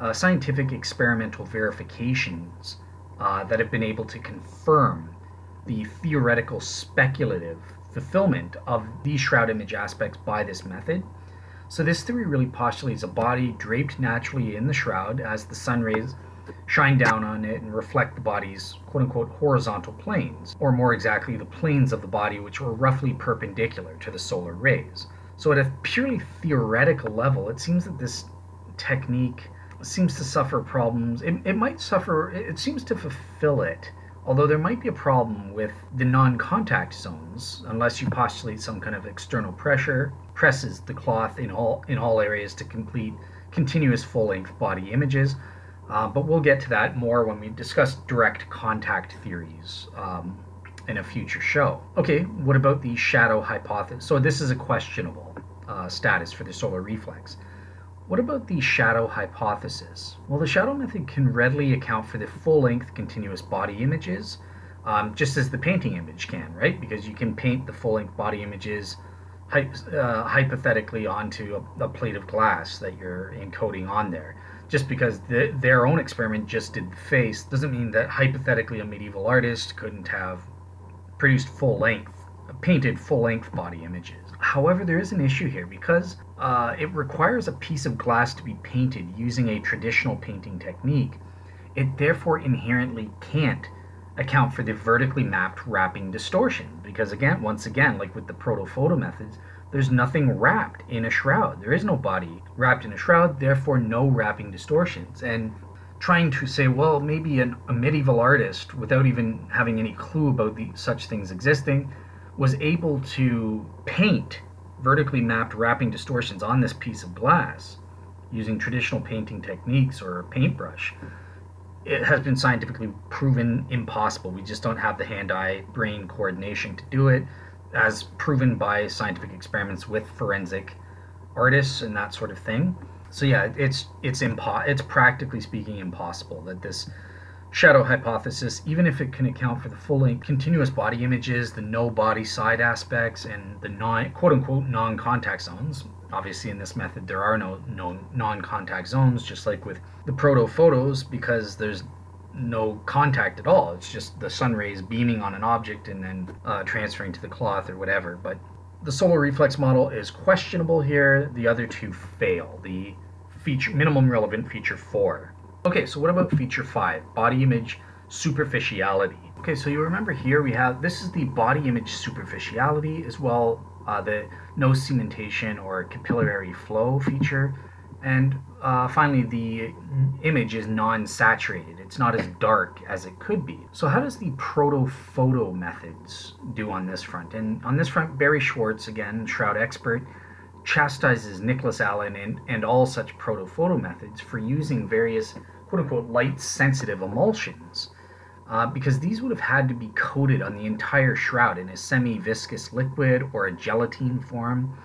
uh, scientific experimental verifications uh, that have been able to confirm the theoretical speculative fulfillment of these shroud image aspects by this method. So, this theory really postulates a body draped naturally in the shroud as the sun rays shine down on it and reflect the body's quote unquote horizontal planes, or more exactly, the planes of the body which were roughly perpendicular to the solar rays. So, at a purely theoretical level, it seems that this technique seems to suffer problems. It, it might suffer, it seems to fulfill it, although there might be a problem with the non contact zones, unless you postulate some kind of external pressure presses the cloth in all, in all areas to complete continuous full length body images. Uh, but we'll get to that more when we discuss direct contact theories um, in a future show. Okay, what about the shadow hypothesis? So, this is a questionable uh, status for the solar reflex. What about the shadow hypothesis? Well, the shadow method can readily account for the full length continuous body images, um, just as the painting image can, right? Because you can paint the full length body images uh, hypothetically onto a, a, plate of glass that you're encoding on there. Just because the, their own experiment just did the face doesn't mean that hypothetically a medieval artist couldn't have produced full length, painted full length body images. However, there is an issue here because uh, it requires a piece of glass to be painted using a traditional painting technique. It therefore inherently can't account for the vertically mapped wrapping distortion because again once again like with the proto-photo methods there's nothing wrapped in a shroud there is no body wrapped in a shroud therefore no wrapping distortions and trying to say well maybe an, a medieval artist without even having any clue about the, such things existing was able to paint vertically mapped wrapping distortions on this piece of glass using traditional painting techniques or a paintbrush it has been scientifically proven impossible. We just don't have the hand-eye brain coordination to do it, as proven by scientific experiments with forensic artists and that sort of thing. So yeah, it's it's impo- it's practically speaking impossible that this shadow hypothesis, even if it can account for the full length continuous body images, the no body side aspects, and the non quote unquote non contact zones, obviously in this method there are no, no non-contact zones just like with the proto photos because there's no contact at all. It's just the sun rays beaming on an object and then uh, transferring to the cloth or whatever. But the solar reflex model is questionable here. The other two fail. The feature minimum relevant feature 4 okay so what about feature 5 body image superficiality okay so you remember here we have this is the body image superficiality as well uh, the no cementation or capillary flow feature. And uh, finally, the image is non saturated. It's not as dark as it could be. So, how does the proto photo methods do on this front? And on this front, Barrie Schwortz, again, Shroud expert, chastises Nicholas Allen and, and all such proto photo methods for using various quote unquote light sensitive emulsions uh, because these would have had to be coated on the entire shroud in a semi viscous liquid or a gelatine form,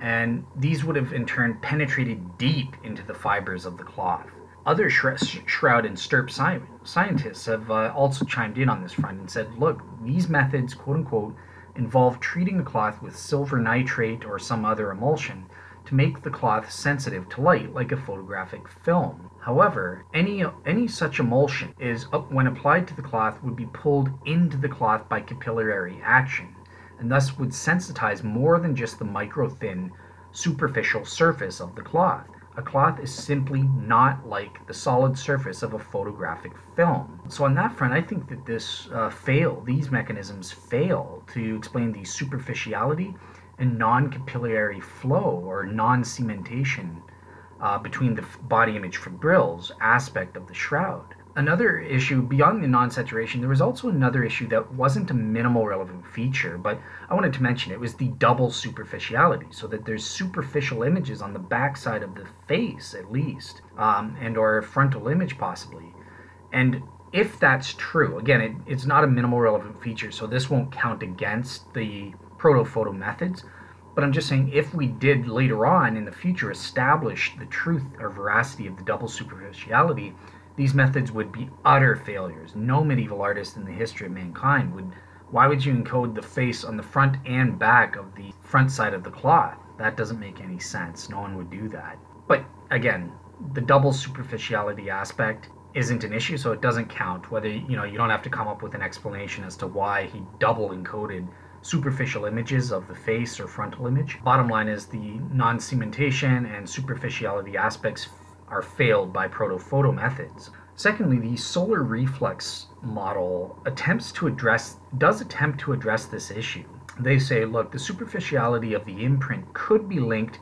and these would have in turn penetrated deep into the fibers of the cloth. Other shroud and stirp sci- scientists have uh, also chimed in on this front and said, look, these methods, quote unquote, involve treating the cloth with silver nitrate or some other emulsion to make the cloth sensitive to light like a photographic film. However, any, any such emulsion is, uh, when applied to the cloth, would be pulled into the cloth by capillary action, and thus would sensitize more than just the micro thin superficial surface of the cloth. A cloth is simply not like the solid surface of a photographic film. So on that front, I think that this uh, fail, these mechanisms fail to explain the superficiality and non-capillary flow or non-cementation uh, between the body image fibrils aspect of the shroud. Another issue beyond the non-saturation, there was also another issue that wasn't a minimal relevant feature, but I wanted to mention it was the double superficiality, so that there's superficial images on the backside of the face at least, um, and or a frontal image possibly. And if that's true, again, it, it's not a minimal relevant feature, so this won't count against the proto-photo methods, but I'm just saying, if we did later on in the future establish the truth or veracity of the double superficiality, these methods would be utter failures. No medieval artist in the history of mankind would. Why would you encode the face on the front and back of the front side of the cloth? That doesn't make any sense. No one would do that. But again, the double superficiality aspect isn't an issue, so it doesn't count. Whether you know, you don't have to come up with an explanation as to why he double encoded superficial images of the face or frontal image. Bottom line is the non cementation and superficiality aspects are failed by proto-photo methods. Secondly, the solar reflex model attempts to address does attempt to address this issue. They say, look, the superficiality of the imprint could be linked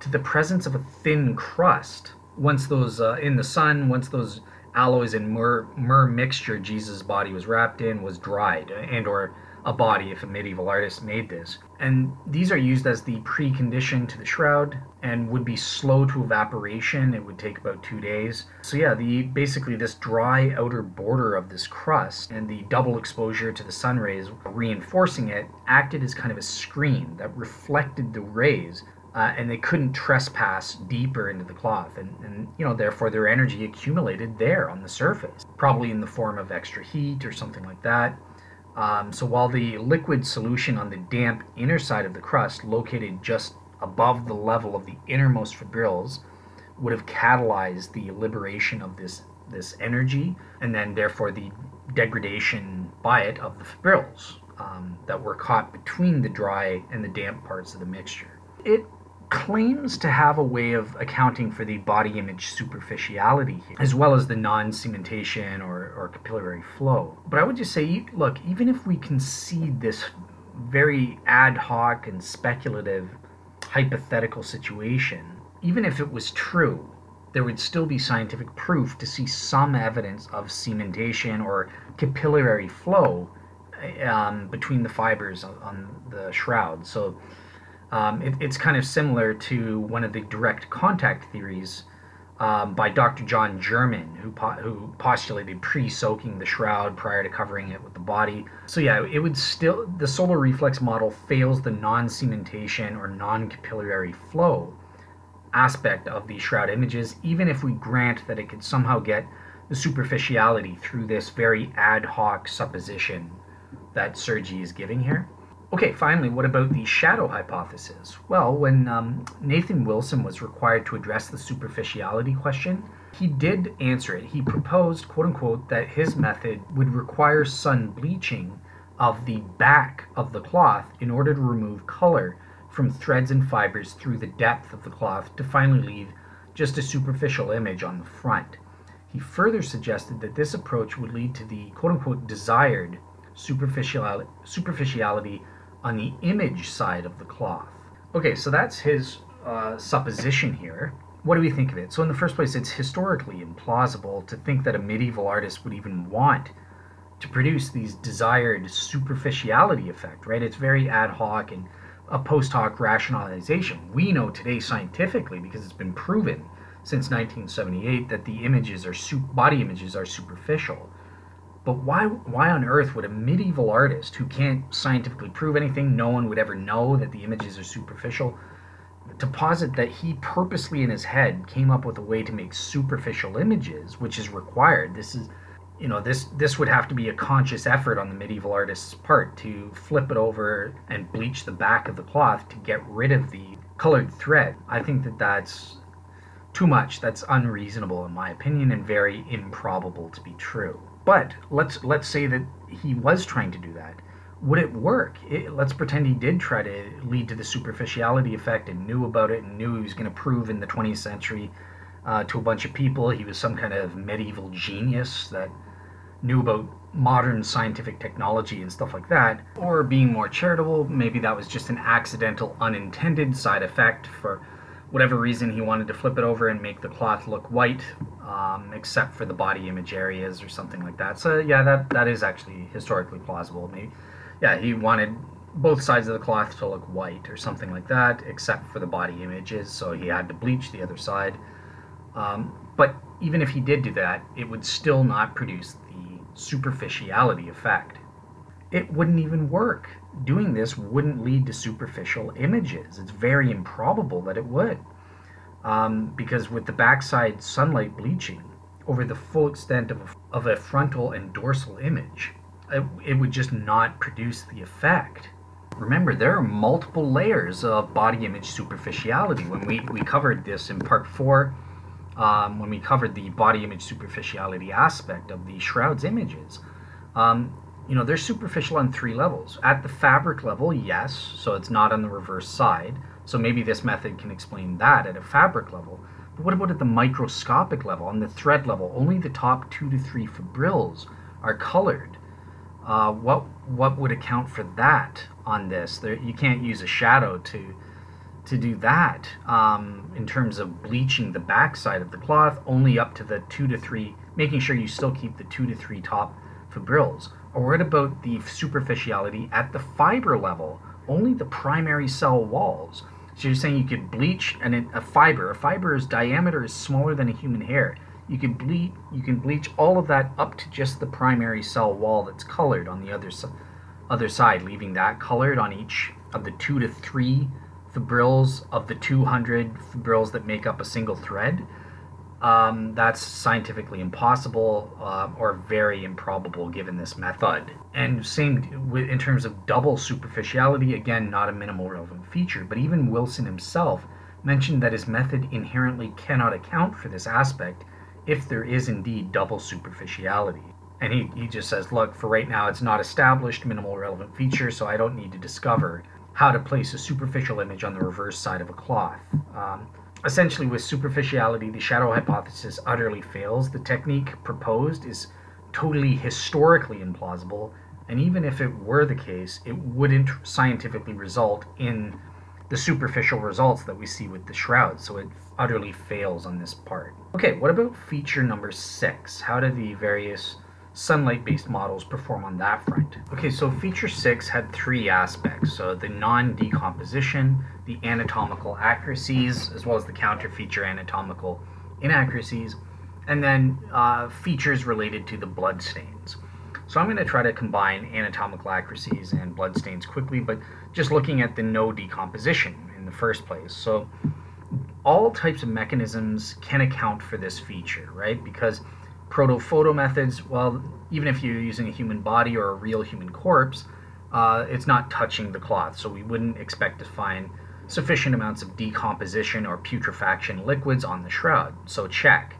to the presence of a thin crust once those uh, in the sun, once those aloes and myrrh, myrrh mixture Jesus' body was wrapped in was dried and or a body if a medieval artist made this. And these are used as the precondition to the shroud and would be slow to evaporation. It would take about two days. So yeah, the basically this dry outer border of this crust and the double exposure to the sun rays reinforcing it acted as kind of a screen that reflected the rays uh, and they couldn't trespass deeper into the cloth and, and you know therefore their energy accumulated there on the surface probably in the form of extra heat or something like that Um, so while the liquid solution on the damp inner side of the crust, located just above the level of the innermost fibrils, would have catalyzed the liberation of this this energy, and then therefore the degradation by it of the fibrils um, that were caught between the dry and the damp parts of the mixture. It claims to have a way of accounting for the body image superficiality here, as well as the non cementation or, or capillary flow. But I would just say, look, even if we concede this very ad hoc and speculative hypothetical situation, even if it was true, there would still be scientific proof to see some evidence of cementation or capillary flow um, between the fibers on, on the shroud. So um, it, it's kind of similar to one of the direct contact theories um, by Dr. John German, who, po- who postulated pre soaking the shroud prior to covering it with the body. So, yeah, it would still, the solar reflex model fails the non cementation or non capillary flow aspect of these shroud images, even if we grant that it could somehow get the superficiality through this very ad hoc supposition that Sergi is giving here. Okay, finally, what about the shadow hypothesis? Well, when um, Nathan Wilson was required to address the superficiality question, he did answer it. He proposed, quote unquote, that his method would require sun bleaching of the back of the cloth in order to remove color from threads and fibers through the depth of the cloth to finally leave just a superficial image on the front. He further suggested that this approach would lead to the quote unquote desired superficiality, superficiality on the image side of the cloth. Okay, so that's his uh, supposition here. What do we think of it? So, in the first place, it's historically implausible to think that a medieval artist would even want to produce these desired superficiality effect, right? It's very ad hoc and a post hoc rationalization. We know today scientifically, because it's been proven since 1978, that the images are body images are superficial. But why why on earth would a medieval artist who can't scientifically prove anything, no one would ever know that the images are superficial, to posit that he purposely in his head came up with a way to make superficial images, which is required. This is you know this this would have to be a conscious effort on the medieval artist's part to flip it over and bleach the back of the cloth to get rid of the colored thread. I think that that's too much. That's unreasonable in my opinion and very improbable to be true. But let's let's say that he was trying to do that. Would it work? It, let's pretend he did try to lead to the superficiality effect and knew about it and knew he was going to prove in the 20th century uh, to a bunch of people he was some kind of medieval genius that knew about modern scientific technology and stuff like that. Or being more charitable, maybe that was just an accidental, unintended side effect for whatever reason he wanted to flip it over and make the cloth look white um, except for the body image areas or something like that. So yeah that that is actually historically plausible. Maybe yeah he wanted both sides of the cloth to look white or something like that except for the body images so he had to bleach the other side. Um, but even if he did do that it would still not produce the superficiality effect. It wouldn't even work doing this wouldn't lead to superficial images. It's very improbable that it would. Um, because with the backside sunlight bleaching over the full extent of a, of a frontal and dorsal image, it, it would just not produce the effect. Remember, there are multiple layers of body image superficiality. When we, we covered this in part four, um, when we covered the body image superficiality aspect of the shroud's images, um, you know, they're superficial on three levels. At the fabric level, yes, so it's not on the reverse side. So maybe this method can explain that at a fabric level. But what about at the microscopic level, on the thread level? Only the top two to three fibrils are colored. Uh, what what would account for that on this? There, you can't use a shadow to to do that um, in terms of bleaching the backside of the cloth. Only up to the two to three, making sure you still keep the two to three top fibrils. Or what about the superficiality at the fiber level? Only the primary cell walls. So you're saying you could bleach an, a fiber. A fiber's diameter is smaller than a human hair. You can bleach. You can bleach all of that up to just the primary cell wall that's colored on the other other side, leaving that colored on each of the two to three fibrils of the 200 fibrils that make up a single thread. Um, that's scientifically impossible uh, or very improbable given this method. And same in terms of double superficiality, again, not a minimal relevant feature, but even Wilson himself mentioned that his method inherently cannot account for this aspect if there is indeed double superficiality. And he, he just says, look, for right now, it's not established minimal relevant feature, so I don't need to discover how to place a superficial image on the reverse side of a cloth. Um, essentially, with superficiality, the shadow hypothesis utterly fails. The technique proposed is totally historically implausible, and even if it were the case, it wouldn't scientifically result in the superficial results that we see with the shroud, so it utterly fails on this part. Okay, what about feature number six? How do the various sunlight based models perform on that front? Okay, so feature six had three aspects so the non decomposition, the anatomical accuracies, as well as the counter feature anatomical inaccuracies, and then uh, features related to the blood stains. So I'm going to try to combine anatomical accuracies and blood stains quickly, but just looking at the no decomposition in the first place. So all types of mechanisms can account for this feature, right? Because protophoto methods, well, even if you're using a human body or a real human corpse, uh, it's not touching the cloth, so we wouldn't expect to find sufficient amounts of decomposition or putrefaction liquids on the shroud. So check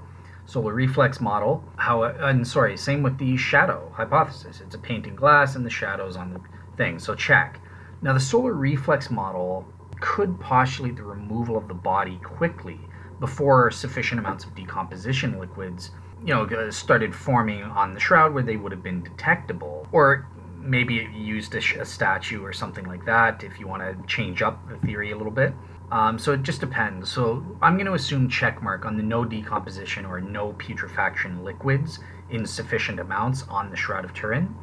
solar reflex model. How and sorry, same with the shadow hypothesis. It's a painting glass and the shadows on the thing. So check. Now the solar reflex model could postulate the removal of the body quickly before sufficient amounts of decomposition liquids, you know, started forming on the shroud where they would have been detectable, or maybe it used a, a statue or something like that if you want to change up the theory a little bit. Um, so it just depends. So I'm going to assume check mark on the no decomposition or no putrefaction liquids in sufficient amounts on the Shroud of Turin.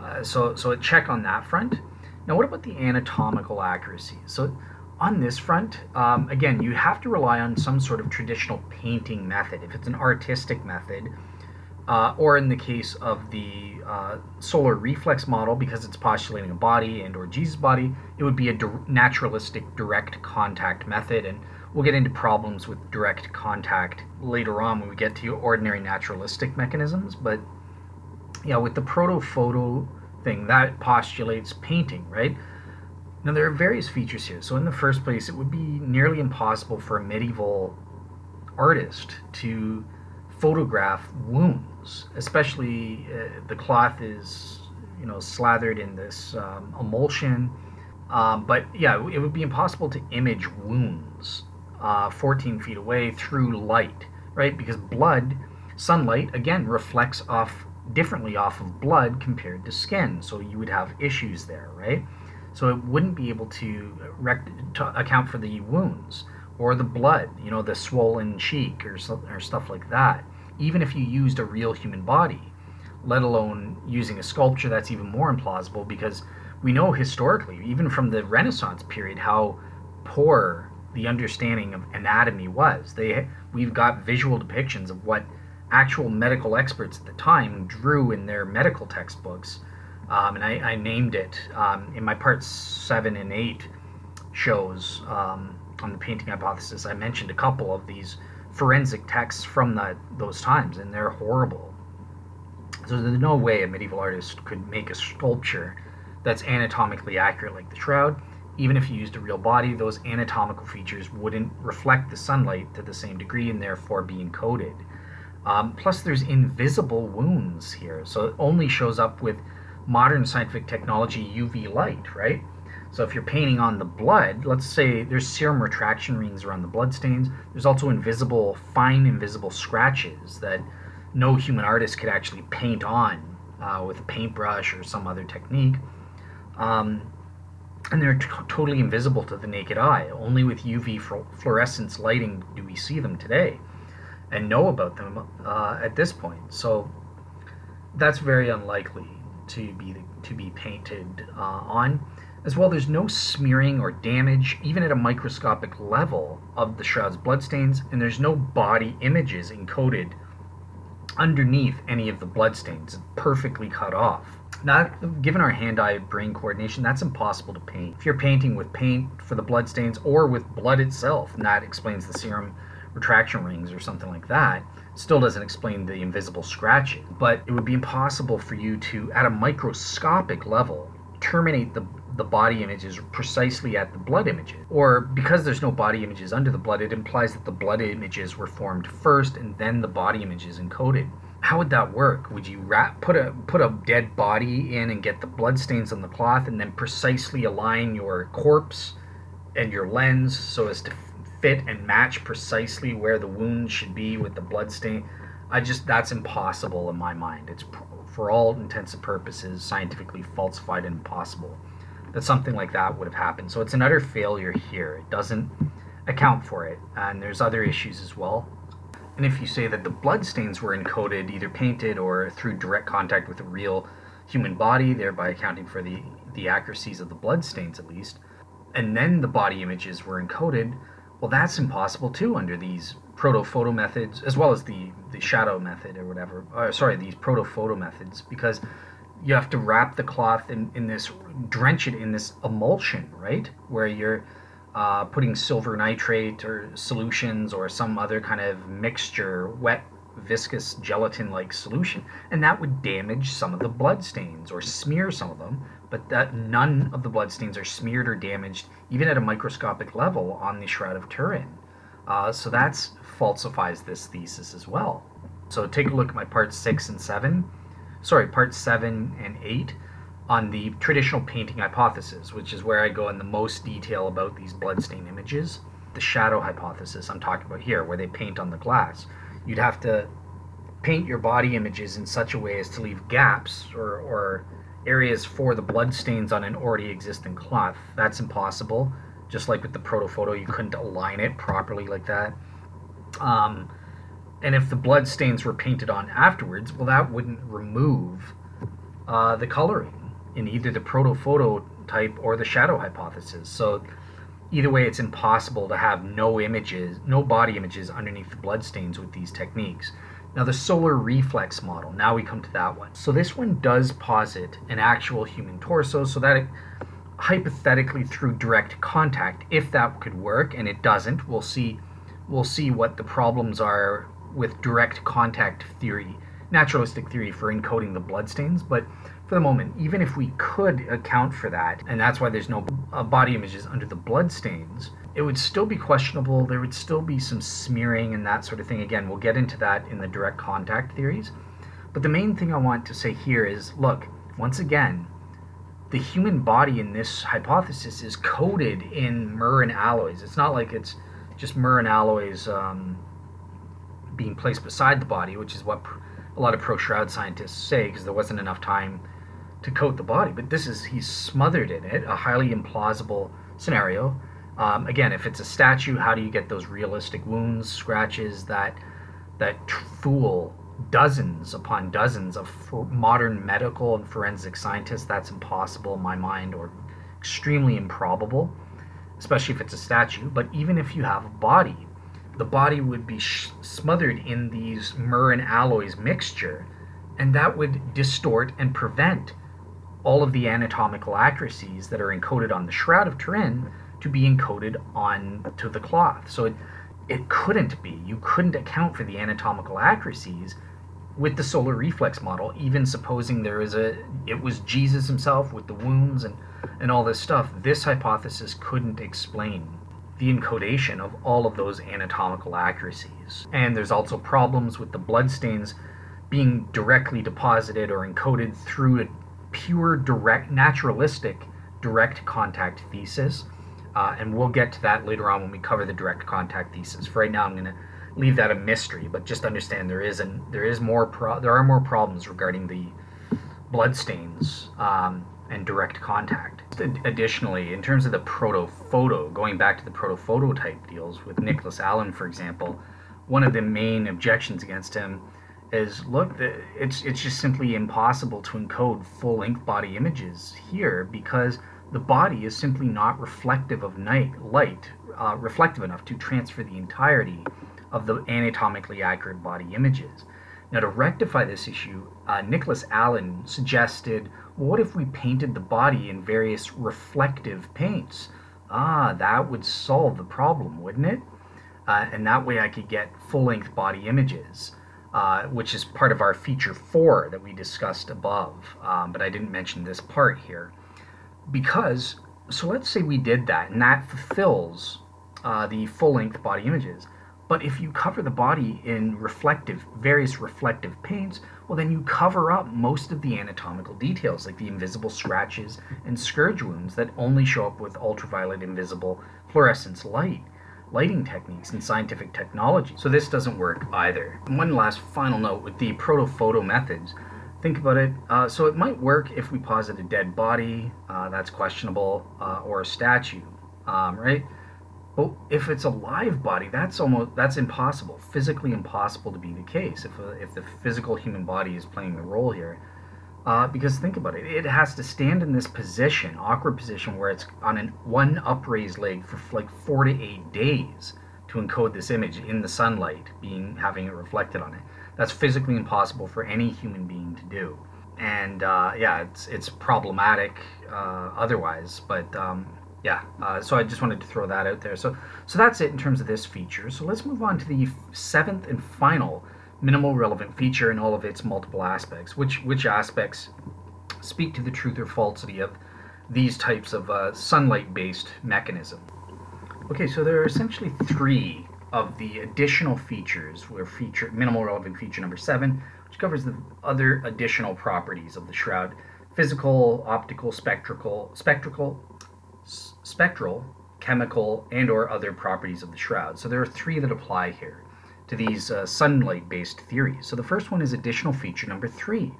Uh, so, so a check on that front. Now, what about the anatomical accuracy? So on this front, um, again, you have to rely on some sort of traditional painting method. If it's an artistic method, uh, or in the case of the uh, solar reflex model, because it's postulating a body and or Jesus body, it would be a di- naturalistic direct contact method, and we'll get into problems with direct contact later on when we get to ordinary naturalistic mechanisms. But yeah, with the proto-photo thing, that postulates painting, right? Now there are various features here. So in the first place, it would be nearly impossible for a medieval artist to photograph wounds especially uh, the cloth is you know slathered in this um, emulsion. Um, but yeah, it would be impossible to image wounds uh, 14 feet away through light, right? Because blood, sunlight, again, reflects off differently off of blood compared to skin. So you would have issues there, right? So it wouldn't be able to, rec- to account for the wounds or the blood, you know, the swollen cheek or, or stuff like that even if you used a real human body, let alone using a sculpture, that's even more implausible because we know historically, even from the Renaissance period, how poor the understanding of anatomy was. They we've got visual depictions of what actual medical experts at the time drew in their medical textbooks, um, and I, I, named it um, in my parts seven and eight shows um, on the painting hypothesis. I mentioned a couple of these forensic texts from that those times, and they're horrible. So there's no way a medieval artist could make a sculpture that's anatomically accurate like the shroud. Even if you used a real body, those anatomical features wouldn't reflect the sunlight to the same degree and therefore be encoded. Um, plus, there's invisible wounds here, so it only shows up with modern scientific technology UV light, right? So if you're painting on the blood, let's say there's serum retraction rings around the blood stains. There's also invisible, fine invisible scratches that no human artist could actually paint on uh, with a paintbrush or some other technique. Um, and they're t- totally invisible to the naked eye. Only with UV fluorescence lighting do we see them today and know about them uh, at this point. So that's very unlikely to be to be painted uh, on. As well, there's no smearing or damage, even at a microscopic level, of the shroud's bloodstains, and there's no body images encoded underneath any of the bloodstains. Perfectly cut off. Not given our hand-eye brain coordination, that's impossible to paint. If you're painting with paint for the bloodstains or with blood itself, that explains the serum retraction rings or something like that. Still doesn't explain the invisible scratching, but it would be impossible for you to, at a microscopic level, terminate the the body images precisely at the blood images. Or because there's no body images under the blood, it implies that the blood images were formed first and then the body images encoded. How would that work? Would you wrap put a put a dead body in and get the blood stains on the cloth and then precisely align your corpse and your lens so as to fit and match precisely where the wound should be with the blood stain? I just that's impossible in my mind. It's for all intents and purposes scientifically falsified and impossible that something like that would have happened. So it's an utter failure here. It doesn't account for it. And there's other issues as well. And if you say that the blood stains were encoded, either painted or through direct contact with a real human body, thereby accounting for the, the accuracies of the blood stains at least, and then the body images were encoded, well, that's impossible too under these proto photo methods, as well as the, the shadow method or whatever. Uh, sorry, these proto photo methods, because you have to wrap the cloth in, in this, drench it in this emulsion, right? Where you're uh, putting silver nitrate or solutions or some other kind of mixture, wet, viscous, gelatin like solution. And that would damage some of the blood stains or smear some of them, but that none of the bloodstains are smeared or damaged, even at a microscopic level, on the Shroud of Turin. Uh, so that falsifies this thesis as well. So take a look at my parts six and seven sorry, part seven and eight on the traditional painting hypothesis, which is where I go in the most detail about these bloodstain images. The shadow hypothesis I'm talking about here, where they paint on the glass. You'd have to paint your body images in such a way as to leave gaps or, or areas for the bloodstains on an already existing cloth. That's impossible. Just like with the proto-photo, you couldn't align it properly like that. Um, and if the blood stains were painted on afterwards, well, that wouldn't remove uh, the coloring in either the proto-photo type or the shadow hypothesis. So either way, it's impossible to have no images, no body images underneath the blood stains with these techniques. Now, the solar reflex model, now we come to that one. So, this one does posit an actual human torso, so that it, hypothetically through direct contact, if that could work, and it doesn't, we'll see, we'll see what the problems are with direct contact theory, naturalistic theory for encoding the bloodstains, but for the moment, even if we could account for that, and that's why there's no uh, body images under the bloodstains, it would still be questionable. There would still be some smearing and that sort of thing. Again, we'll get into that in the direct contact theories. But the main thing I want to say here is look, once again, the human body in this hypothesis is coated in myrrh and aloes. It's not like it's just myrrh and aloes um, being placed beside the body, which is what a lot of pro shroud scientists say because there wasn't enough time to coat the body. But this is he's smothered in it, a highly implausible scenario. Um, again, if it's a statue, how do you get those realistic wounds, scratches that that fool dozens upon dozens of modern medical and forensic scientists? That's impossible in my mind, or extremely improbable, especially if it's a statue. But even if you have a body, the body would be sh- smothered in these myrrh and aloes mixture, and that would distort and prevent all of the anatomical accuracies that are encoded on the Shroud of Turin to be encoded on to the cloth. So it, it couldn't be. You couldn't account for the anatomical accuracies with the solar reflex model, even supposing there is a it was Jesus himself with the wounds and, and all this stuff. This hypothesis couldn't explain the encodation of all of those anatomical accuracies. And there's also problems with the bloodstains being directly deposited or encoded through a pure direct naturalistic direct contact thesis. Uh, and we'll get to that later on when we cover the direct contact thesis. For right now, I'm going to leave that a mystery, but just understand there is an there is more pro- there are more problems regarding the bloodstains um, and direct contact. Additionally, in terms of the proto photo, going back to the proto photo type deals with Nicholas Allen, for example, one of the main objections against him is look, it's it's just simply impossible to encode full length body images here because the body is simply not reflective of night light, uh, reflective enough to transfer the entirety of the anatomically accurate body images. Now, to rectify this issue, uh, Nicholas Allen suggested what if we painted the body in various reflective paints? Ah, that would solve the problem, wouldn't it? uh, and that way I could get full length body images. Uh, which is part of our feature four that we discussed above, um, but I didn't mention this part here. Because, so let's say we did that, and that fulfills uh, the full length body images. But if you cover the body in reflective, various reflective paints, well, then you cover up most of the anatomical details, like the invisible scratches and scourge wounds that only show up with ultraviolet invisible fluorescence light lighting techniques and scientific technology. So this doesn't work either. And one last final note with the protophoto methods. Think about it. Uh, so it might work if we posit a dead body, uh, that's questionable, uh, or a statue, um, right? But if it's a live body, that's almost that's impossible, physically impossible to be the case. If a, if the physical human body is playing the role here, uh, because think about it, it has to stand in this position, awkward position, where it's on an one upraised leg for like four to eight days to encode this image in the sunlight, being having it reflected on it. That's physically impossible for any human being to do, and uh, yeah, it's it's problematic uh, otherwise. But um, yeah, uh, so I just wanted to throw that out there. So so that's it in terms of this feature. So let's move on to the seventh and final minimal relevant feature in all of its multiple aspects. Which which aspects speak to the truth or falsity of these types of uh, sunlight-based mechanism? Okay, so there are essentially three of the additional features. Where feature minimal relevant feature number seven, which covers the other additional properties of the shroud: physical, optical, spectral, spectral, spectral, chemical, and/or other properties of the shroud. So there are three that apply here to these uh, sunlight based theories. So the first one is additional feature number three,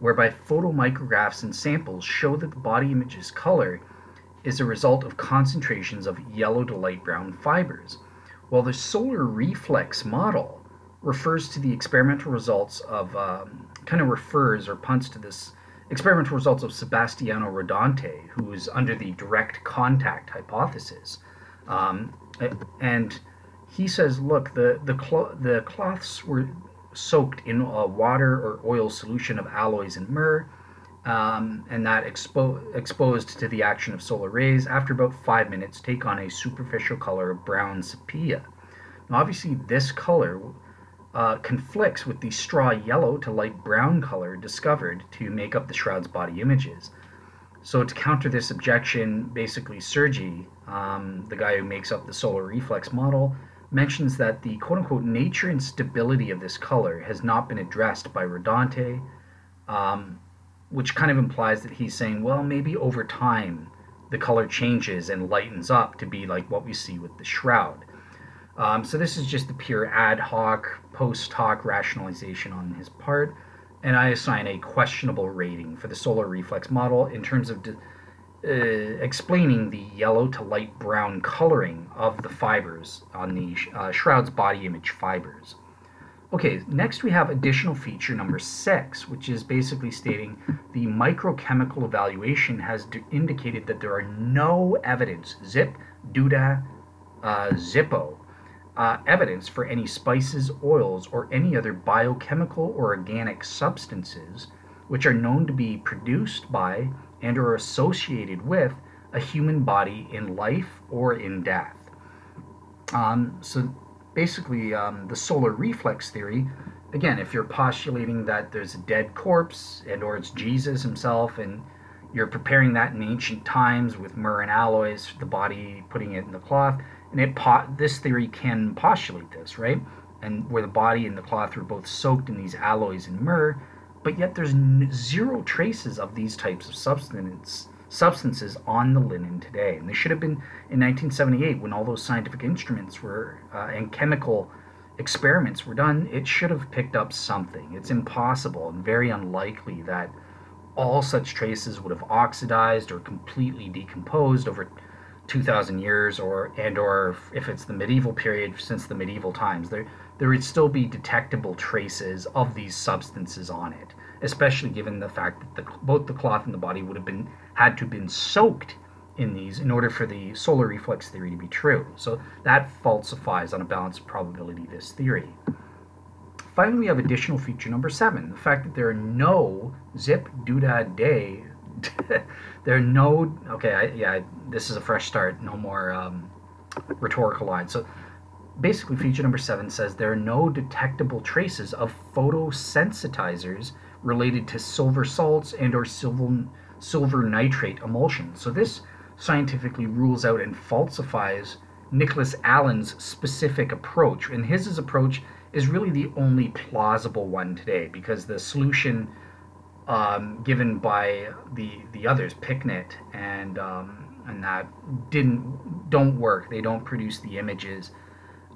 whereby photomicrographs and samples show that the body image's color is a result of concentrations of yellow to light brown fibers, while the solar reflex model refers to the experimental results of, um, kind of refers or punts to this experimental results of Sebastiano Rodante, who is under the direct contact hypothesis. Um, and he says, look, the the, clo- the cloths were soaked in a water or oil solution of aloes and myrrh, um, and that expo- exposed to the action of solar rays. After about five minutes, take on a superficial color of brown sepia. Now, obviously, this color uh, conflicts with the straw yellow to light brown color discovered to make up the shroud's body images. So, to counter this objection, basically, Sergi, um, the guy who makes up the solar reflex model, mentions that the quote unquote nature and stability of this color has not been addressed by Rodante, um, which kind of implies that he's saying, well, maybe over time the color changes and lightens up to be like what we see with the shroud. Um, so this is just the pure ad hoc, post hoc rationalization on his part, and I assign a questionable rating for the solar reflex model in terms of. De- uh, explaining the yellow to light brown coloring of the fibers on the uh, shroud's body image fibers. Okay, next we have additional feature number six, which is basically stating the microchemical evaluation has d- indicated that there are no evidence, zip, duda, uh, zippo, uh, evidence for any spices, oils, or any other biochemical or organic substances which are known to be produced by and are associated with a human body in life or in death. Um, so basically, um, the solar reflex theory, again, if you're postulating that there's a dead corpse and or it's Jesus himself and you're preparing that in ancient times with myrrh and aloes, the body putting it in the cloth, and it po- this theory can postulate this, right? And where the body and the cloth are both soaked in these aloes and myrrh, but yet there's zero traces of these types of substance, substances on the linen today. And they should have been in 1978 when all those scientific instruments were uh, and chemical experiments were done. It should have picked up something. It's impossible and very unlikely that all such traces would have oxidized or completely decomposed over 2000 years or and or if it's the medieval period since the medieval times there there would still be detectable traces of these substances on it, especially given the fact that the, both the cloth and the body would have been had to have been soaked in these in order for the solar reflex theory to be true. So that falsifies on a balanced probability this theory. Finally, we have additional feature number seven: the fact that there are no zip doodad day. there are no okay, I, yeah, this is a fresh start. No more um, rhetorical lines. So basically, feature number seven says there are no detectable traces of photosensitizers related to silver salts and or silver, silver nitrate emulsion. So this scientifically rules out and falsifies Nicholas Allen's specific approach. And his approach is really the only plausible one today because the solution um, given by the the others, Picknett and um, and that didn't don't work. They don't produce the images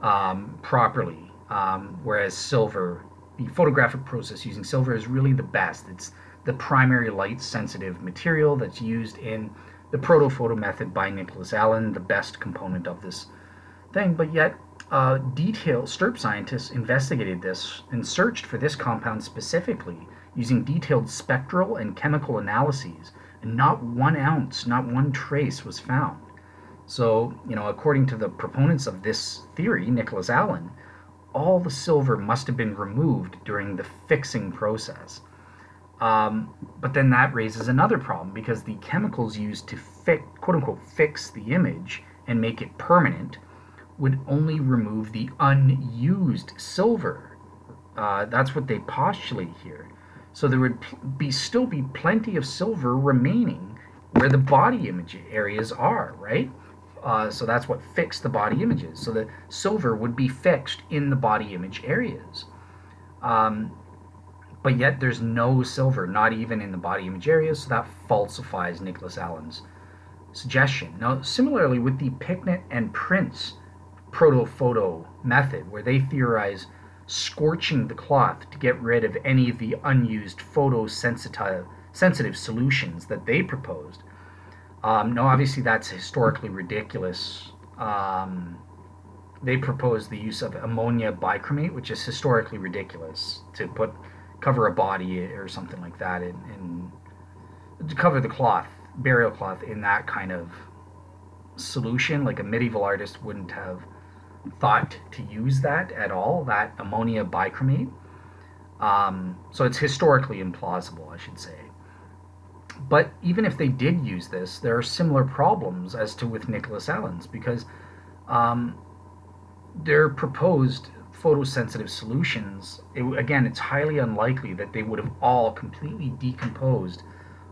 um, properly. Um, whereas silver, the photographic process using silver is really the best. It's the primary light sensitive material that's used in the protophoto method by Nicholas Allen, the best component of this thing. But yet, uh, detailed STURP scientists investigated this and searched for this compound specifically using detailed spectral and chemical analyses, and not one ounce, not one trace was found. So, you know, according to the proponents of this theory, Nicholas Allen, all the silver must have been removed during the fixing process. Um, but then that raises another problem because the chemicals used to fi- quote unquote fix the image and make it permanent would only remove the unused silver. Uh, that's what they postulate here. So there would be still be plenty of silver remaining where the body image areas are, right? Uh, so that's what fixed the body images. So the silver would be fixed in the body image areas. Um, but yet there's no silver, not even in the body image areas, so that falsifies Nicholas Allen's suggestion. Now, similarly with the Picknett and Prince proto-photo method, where they theorize scorching the cloth to get rid of any of the unused photosensitive sensitive solutions that they proposed. Um, no, obviously that's historically ridiculous. Um, they proposed the use of ammonia bichromate, which is historically ridiculous to put cover a body or something like that in to cover the cloth, burial cloth in that kind of solution. Like a medieval artist wouldn't have thought to use that at all, that ammonia bichromate. Um, so it's historically implausible, I should say. But even if they did use this, there are similar problems as to with Nicholas Allen's because um, their proposed photosensitive solutions, it, again, it's highly unlikely that they would have all completely decomposed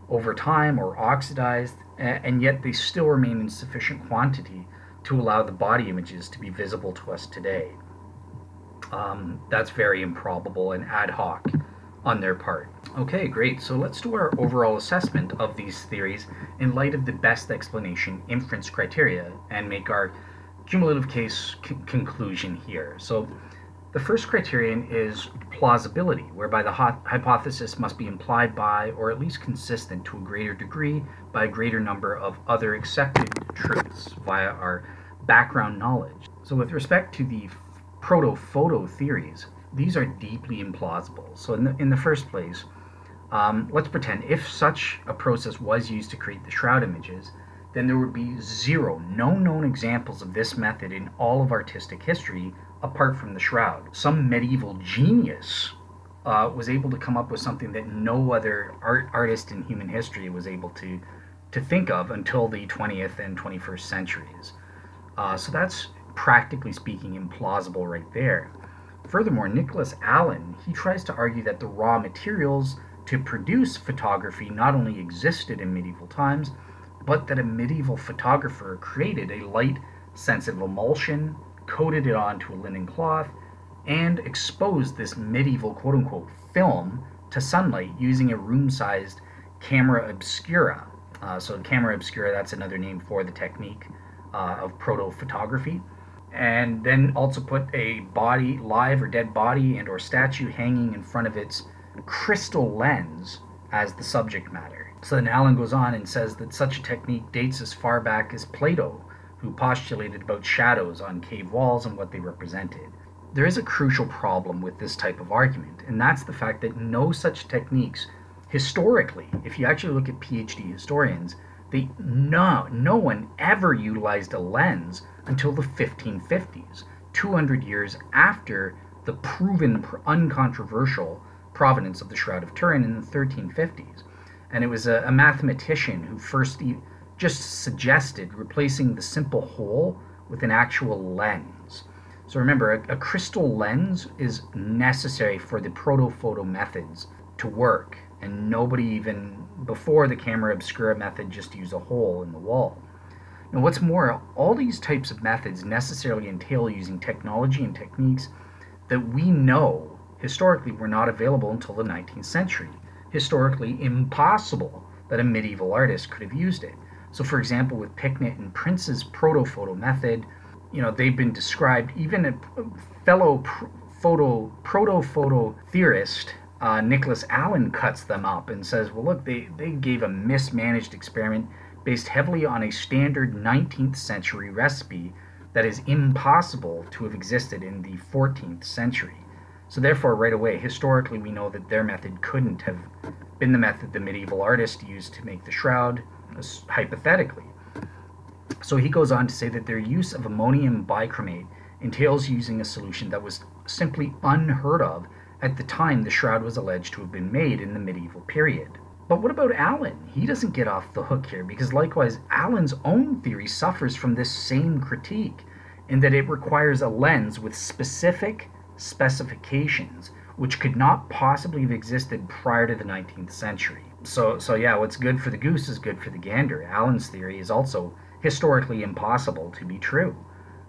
over time or oxidized, and yet they still remain in sufficient quantity to allow the body images to be visible to us today. Um, that's very improbable and ad hoc on their part. Okay, great. So let's do our overall assessment of these theories in light of the best explanation inference criteria and make our cumulative case c- conclusion here. So the first criterion is plausibility, whereby the hypothesis must be implied by, or at least consistent to a greater degree, by a greater number of other accepted truths via our background knowledge. So, with respect to the proto photo theories, these are deeply implausible. So, in the, in the first place, um, let's pretend if such a process was used to create the shroud images, then there would be zero, no known examples of this method in all of artistic history apart from the shroud. Some medieval genius uh, was able to come up with something that no other art artist in human history was able to to think of until the 20th and 21st centuries. Uh, so that's practically speaking implausible right there. Furthermore, Nicholas Allen he tries to argue that the raw materials to produce photography not only existed in medieval times, but that a medieval photographer created a light sensitive emulsion coated it onto a linen cloth, and exposed this medieval quote unquote film to sunlight using a room sized camera obscura. Uh, so, camera obscura, that's another name for the technique uh, of proto photography. And then also put a body, live or dead body, and or statue hanging in front of its crystal lens as the subject matter. So then Allen goes on and says that such a technique dates as far back as Plato, who postulated about shadows on cave walls and what they represented. There is a crucial problem with this type of argument, and that's the fact that no such techniques, historically, if you actually look at PhD historians, they no no one ever utilized a lens until the 1550s, 200 years after the proven uncontroversial provenance of the Shroud of Turin in the 1350s. And it was a, a mathematician who first e- just suggested replacing the simple hole with an actual lens. So remember, a, a crystal lens is necessary for the protophoto methods to work, and nobody even before the camera obscura method just used a hole in the wall. Now, what's more, all these types of methods necessarily entail using technology and techniques that we know historically were not available until the 19th century. Historically impossible that a medieval artist could have used it. So, for example, with Picknett and Prince's protophoto method, you know, they've been described, even a fellow photo, proto-photo theorist, uh, Nicholas Allen cuts them up and says, well, look, they, they gave a mismanaged experiment based heavily on a standard 19th century recipe that is impossible to have existed in the 14th century. So, therefore, right away, historically, we know that their method couldn't have been the method the medieval artist used to make the shroud, hypothetically. So, he goes on to say that their use of ammonium bichromate entails using a solution that was simply unheard of at the time the shroud was alleged to have been made in the medieval period. But what about Allen? He doesn't get off the hook here because, likewise, Allen's own theory suffers from this same critique in that it requires a lens with specific specifications which could not possibly have existed prior to the 19th century. So, so yeah, what's good for the goose is good for the gander. Allen's theory is also historically impossible to be true.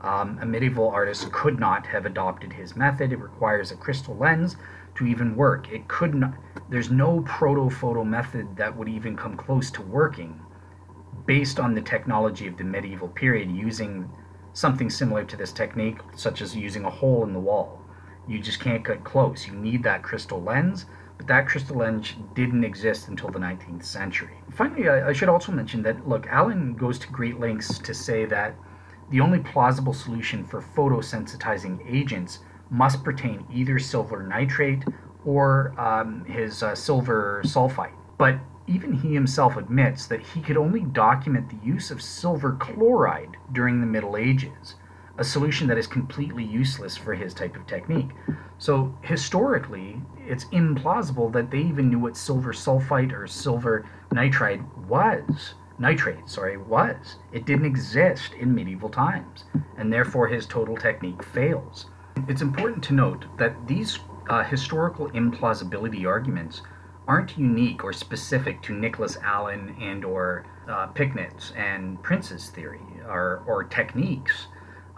Um, a medieval artist could not have adopted his method. It requires a crystal lens to even work. It could not. There's no proto-photo method that would even come close to working, based on the technology of the medieval period, using something similar to this technique, such as using a hole in the wall. You just can't get close. You need that crystal lens, that crystal lens didn't exist until the 19th century. Finally, I, I should also mention that look, Allen goes to great lengths to say that the only plausible solution for photosensitizing agents must pertain either silver nitrate or um, his uh, silver sulfite. But even he himself admits that he could only document the use of silver chloride during the Middle Ages, a solution that is completely useless for his type of technique. So, historically, it's implausible that they even knew what silver sulfite or silver nitride was nitrate, sorry, was. It didn't exist in medieval times, and therefore his total technique fails. It's important to note that these uh, historical implausibility arguments aren't unique or specific to Nicholas Allen and or uh, and Prince's theory or, or techniques.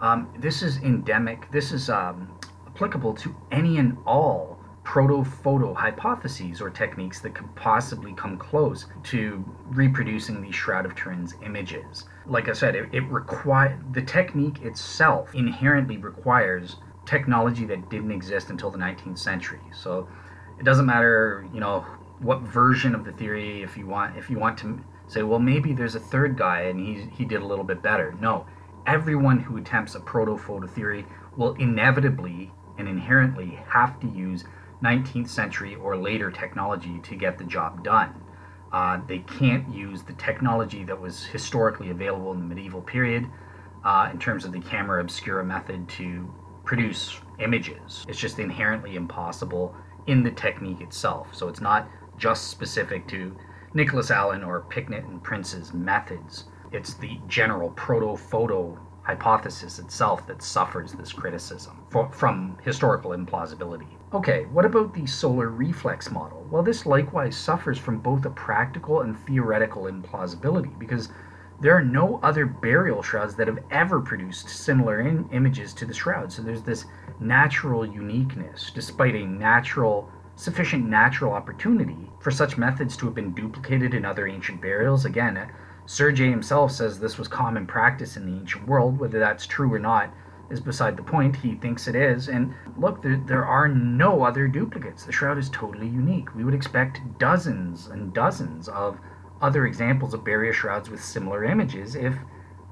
Um, this is endemic. This is um, applicable to any and all proto-photo hypotheses or techniques that could possibly come close to reproducing these Shroud of Turin's images. Like I said, it, it require the technique itself inherently requires technology that didn't exist until the 19th century. So it doesn't matter, you know, what version of the theory if you want if you want to say, well, maybe there's a third guy and he he did a little bit better. No, everyone who attempts a proto-photo theory will inevitably and inherently have to use 19th century or later technology to get the job done. Uh, they can't use the technology that was historically available in the medieval period uh, in terms of the camera obscura method to produce images. It's just inherently impossible in the technique itself. So it's not just specific to Nicholas Allen or Picknett and Prince's methods. It's the general proto photo hypothesis itself that suffers this criticism for, from historical implausibility. Okay, what about the solar reflex model? Well, this likewise suffers from both a practical and theoretical implausibility because there are no other burial shrouds that have ever produced similar in- images to the shroud. So there's this natural uniqueness, despite a natural, sufficient natural opportunity for such methods to have been duplicated in other ancient burials. Again, Sergei himself says this was common practice in the ancient world. Whether that's true or not is beside the point. He thinks it is. And look, there, there are no other duplicates. The shroud is totally unique. We would expect dozens and dozens of other examples of burial shrouds with similar images if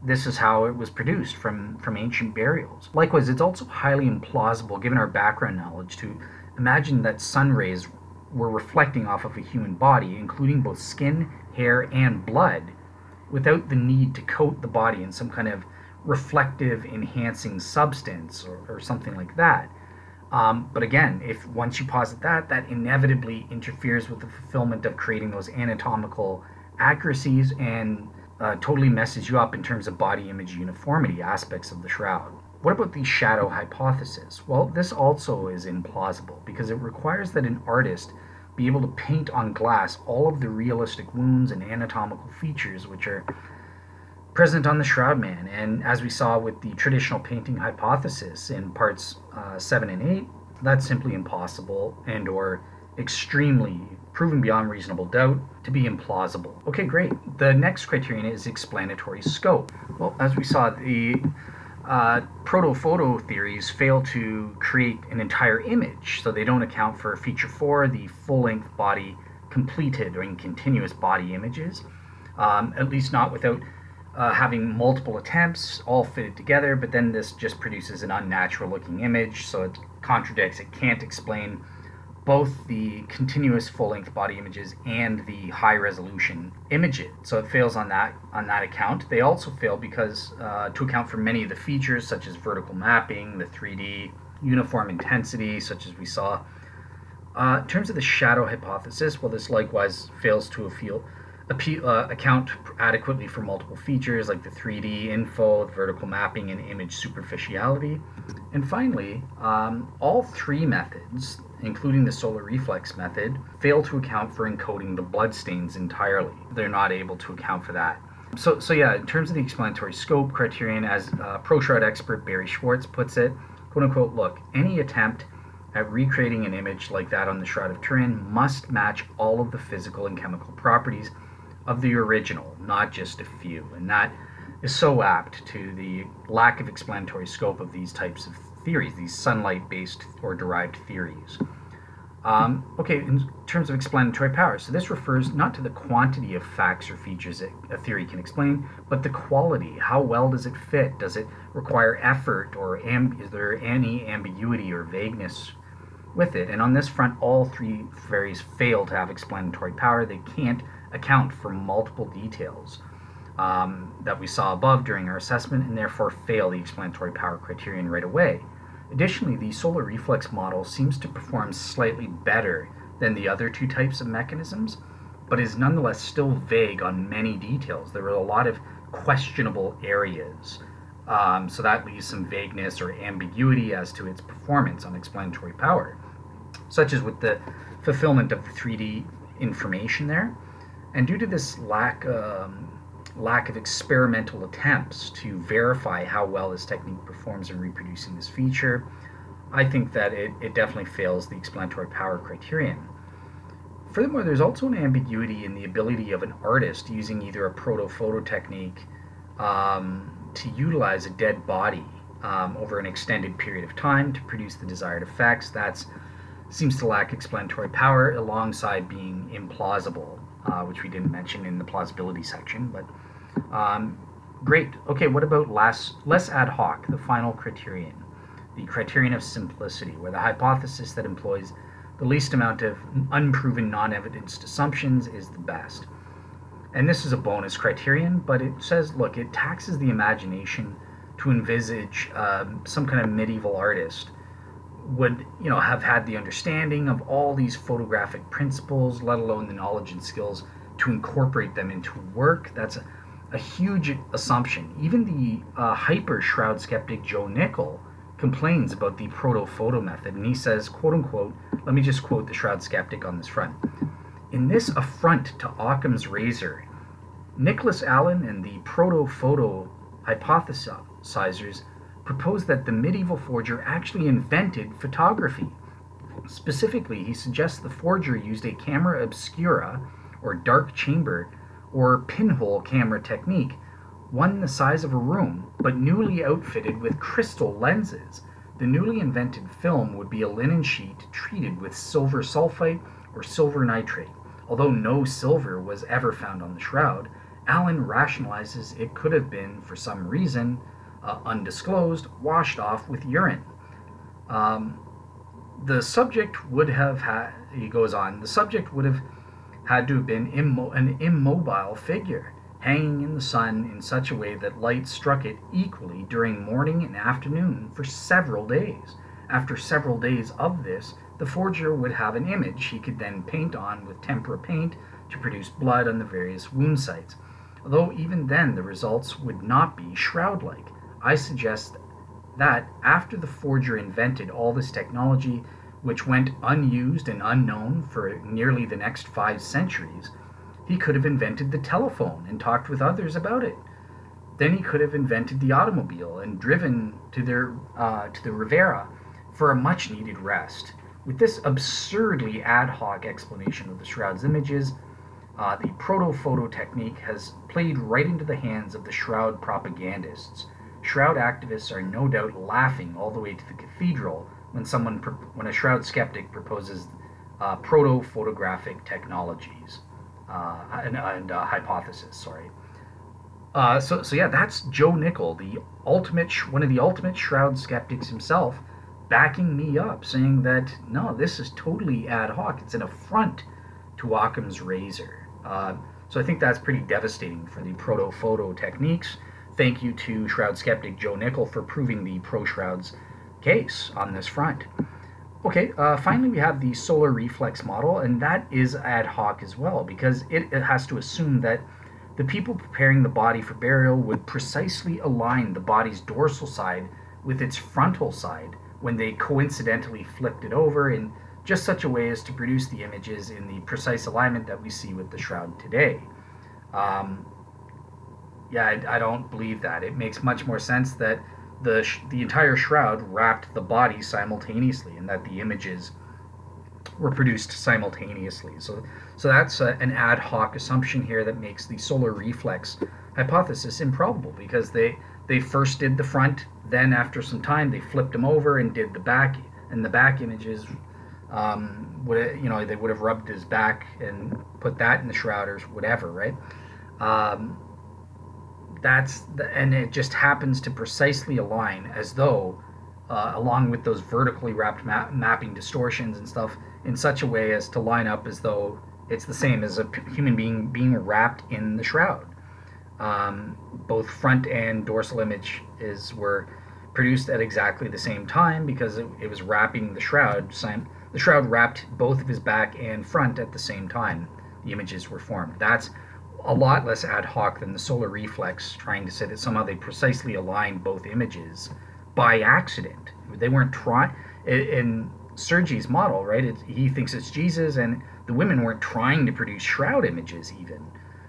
this is how it was produced from, from ancient burials. Likewise, it's also highly implausible, given our background knowledge, to imagine that sun rays were reflecting off of a human body, including both skin, hair, and blood, without the need to coat the body in some kind of reflective enhancing substance or, or something like that. Um, but again, if once you posit that, that inevitably interferes with the fulfillment of creating those anatomical accuracies and uh, totally messes you up in terms of body image uniformity aspects of the shroud. What about the shadow hypothesis? Well, this also is implausible because it requires that an artist be able to paint on glass all of the realistic wounds and anatomical features which are present on the Shroud Man. And as we saw with the traditional painting hypothesis in parts uh, 7 and 8, that's simply impossible and or extremely proven beyond reasonable doubt to be implausible. Okay, great. The next criterion is explanatory scope. Well, as we saw, the uh, proto-photo theories fail to create an entire image, so they don't account for feature four, the full-length body completed or in continuous body images, um, at least not without uh, having multiple attempts all fitted together, but then this just produces an unnatural looking image, so it contradicts, it can't explain both the continuous full-length body images and the high resolution images. So it fails on that on that account. They also fail because uh, to account for many of the features such as vertical mapping, the 3D uniform intensity, such as we saw. Uh, in terms of the shadow hypothesis, well, this likewise fails to appeal, appeal, uh, account adequately for multiple features like the 3D info, the vertical mapping, and image superficiality. And finally, um, all three methods, including the solar reflex method, fail to account for encoding the bloodstains entirely. They're not able to account for that. So, so yeah, in terms of the explanatory scope criterion, as uh, ProShroud expert Barrie Schwortz puts it, quote unquote, look, any attempt at recreating an image like that on the Shroud of Turin must match all of the physical and chemical properties of the original, not just a few. And that is so apt to the lack of explanatory scope of these types of theories, these sunlight based or derived theories. Um, okay, in terms of explanatory power, so this refers not to the quantity of facts or features that a theory can explain, but the quality. How well does it fit? Does it require effort, or is there any ambiguity or vagueness with it? And on this front, all three theories fail to have explanatory power. They can't account for multiple details um, that we saw above during our assessment, and therefore fail the explanatory power criterion right away. Additionally, the solar reflex model seems to perform slightly better than the other two types of mechanisms, but is nonetheless still vague on many details. There are a lot of questionable areas, um, so that leaves some vagueness or ambiguity as to its performance on explanatory power, such as with the fulfillment of the 3D information there. And due to this lack um, lack of experimental attempts to verify how well this technique performs in reproducing this feature, I think that it, it definitely fails the explanatory power criterion. Furthermore, there's also an ambiguity in the ability of an artist using either a proto photo technique um, to utilize a dead body um, over an extended period of time to produce the desired effects. That seems to lack explanatory power alongside being implausible, uh, which we didn't mention in the plausibility section, but um, great. Okay, what about less, less ad hoc, the final criterion? The criterion of simplicity, where the hypothesis that employs the least amount of unproven, non evidenced assumptions is the best. And this is a bonus criterion, but it says look, it taxes the imagination to envisage um, some kind of medieval artist would you know have had the understanding of all these photographic principles let alone the knowledge and skills to incorporate them into work that's a, huge assumption. Even the uh, hyper shroud skeptic Joe Nickell complains about the proto photo method, and he says, quote unquote, let me just quote the shroud skeptic on this front. In this affront to Occam's razor, Nicholas Allen and the proto photo hypothesizers propose that the medieval forger actually invented photography. Specifically, he suggests the forger used a camera obscura, or dark chamber, or pinhole camera technique, one the size of a room, but newly outfitted with crystal lenses. The newly invented film would be a linen sheet treated with silver sulfite or silver nitrate. Although no silver was ever found on the shroud, Allen rationalizes it could have been, for some reason, uh, undisclosed, washed off with urine. Um, the subject would have had, he goes on, the subject would have had to have been immo- an immobile figure, hanging in the sun in such a way that light struck it equally during morning and afternoon for several days. After several days of this, the forger would have an image he could then paint on with tempera paint to produce blood on the various wound sites. Although even then the results would not be shroud like. I suggest that after the forger invented all this technology, which went unused and unknown for nearly the next five centuries, he could have invented the telephone and talked with others about it. Then he could have invented the automobile and driven to their uh, to the Riviera for a much needed rest. With this absurdly ad hoc explanation of the shroud's images, uh, the proto photo technique has played right into the hands of the shroud propagandists. Shroud activists are no doubt laughing all the way to the cathedral when someone when a shroud skeptic proposes uh, proto photographic technologies uh, and, and uh, hypothesis. Sorry. Uh, so, so yeah, that's Joe Nickell, the ultimate, one of the ultimate shroud skeptics himself, backing me up, saying that no, this is totally ad hoc. It's an affront to Occam's razor. Uh, so I think that's pretty devastating for the proto photo techniques. Thank you to shroud skeptic Joe Nickell for proving the pro shrouds case on this front. Okay, uh, finally we have the solar reflex model, and that is ad hoc as well because it, it has to assume that the people preparing the body for burial would precisely align the body's dorsal side with its frontal side when they coincidentally flipped it over in just such a way as to produce the images in the precise alignment that we see with the shroud today. Um, yeah, I, I, don't believe that. It makes much more sense that the sh- the entire shroud wrapped the body simultaneously, and that the images were produced simultaneously. So, so that's a, an ad hoc assumption here that makes the solar reflex hypothesis improbable because they they first did the front, then after some time they flipped them over and did the back, and the back images um, would you know they would have rubbed his back and put that in the shroud or whatever, right? Um, that's the, and it just happens to precisely align as though, uh, along with those vertically wrapped ma- mapping distortions and stuff, in such a way as to line up as though it's the same as a human being being wrapped in the shroud. Um, both front and dorsal image is were produced at exactly the same time because it, it was wrapping the shroud. The shroud wrapped both of his back and front at the same time. The images were formed. That's a lot less ad hoc than the solar reflex trying to say that somehow they precisely aligned both images by accident. They weren't trying. In Sergi's model, right? It, he thinks it's Jesus, and the women weren't trying to produce shroud images even,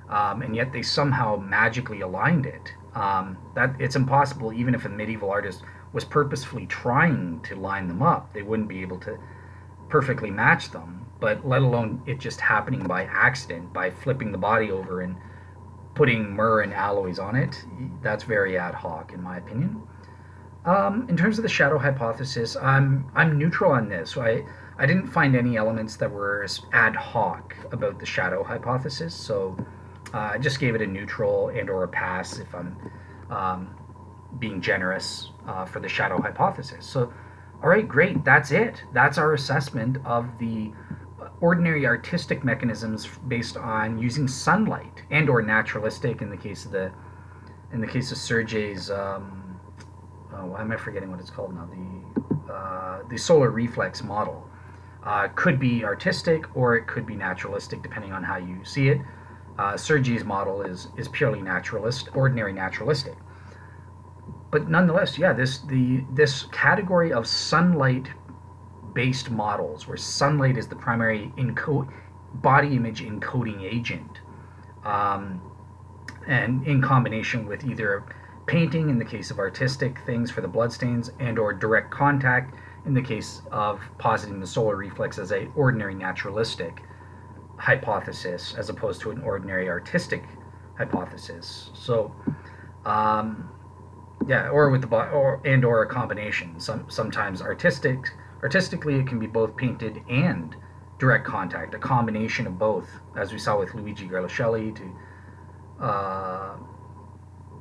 um, and yet they somehow magically aligned it. Um, that it's impossible, even if a medieval artist was purposefully trying to line them up, they wouldn't be able to perfectly match them. But let alone it just happening by accident by flipping the body over and putting myrrh and aloes on it. That's very ad hoc, in my opinion. Um, in terms of the shadow hypothesis, I'm I'm neutral on this. So I I didn't find any elements that were ad hoc about the shadow hypothesis, so uh, I just gave it a neutral and or a pass if I'm um, being generous uh, for the shadow hypothesis. So, all right, great. That's it. That's our assessment of the ordinary artistic mechanisms based on using sunlight and or naturalistic in the case of the in the case of Sergei's um, uh, why am I forgetting what it's called now? The uh, the solar reflex model uh, could be artistic or it could be naturalistic, depending on how you see it. Uh, Sergi's model is is purely naturalist, ordinary naturalistic. But nonetheless, yeah, this the this category of sunlight based models, where sunlight is the primary encode body image encoding agent, um, and in combination with either painting in the case of artistic things for the bloodstains and or direct contact in the case of positing the solar reflex as a ordinary naturalistic hypothesis as opposed to an ordinary artistic hypothesis. So um, yeah or with the or and or a combination. Some sometimes artistic artistically it can be both painted and direct contact a combination of both as we saw with luigi Garlascelli to uh,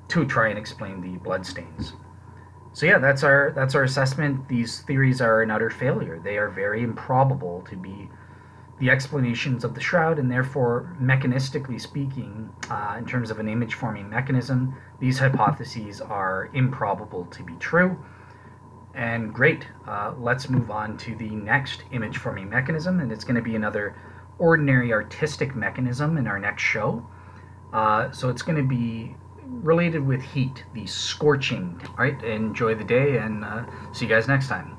to try and explain the bloodstains. So yeah, that's our that's our assessment. These theories are an utter failure. They are very improbable to be the explanations of the shroud, and therefore, mechanistically speaking, uh, in terms of an image forming mechanism, these hypotheses are improbable to be true. And great, uh, let's move on to the next image forming mechanism, and it's going to be another ordinary artistic mechanism in our next show. Uh, so it's going to be related with heat, the scorching. All right, enjoy the day and uh, see you guys next time.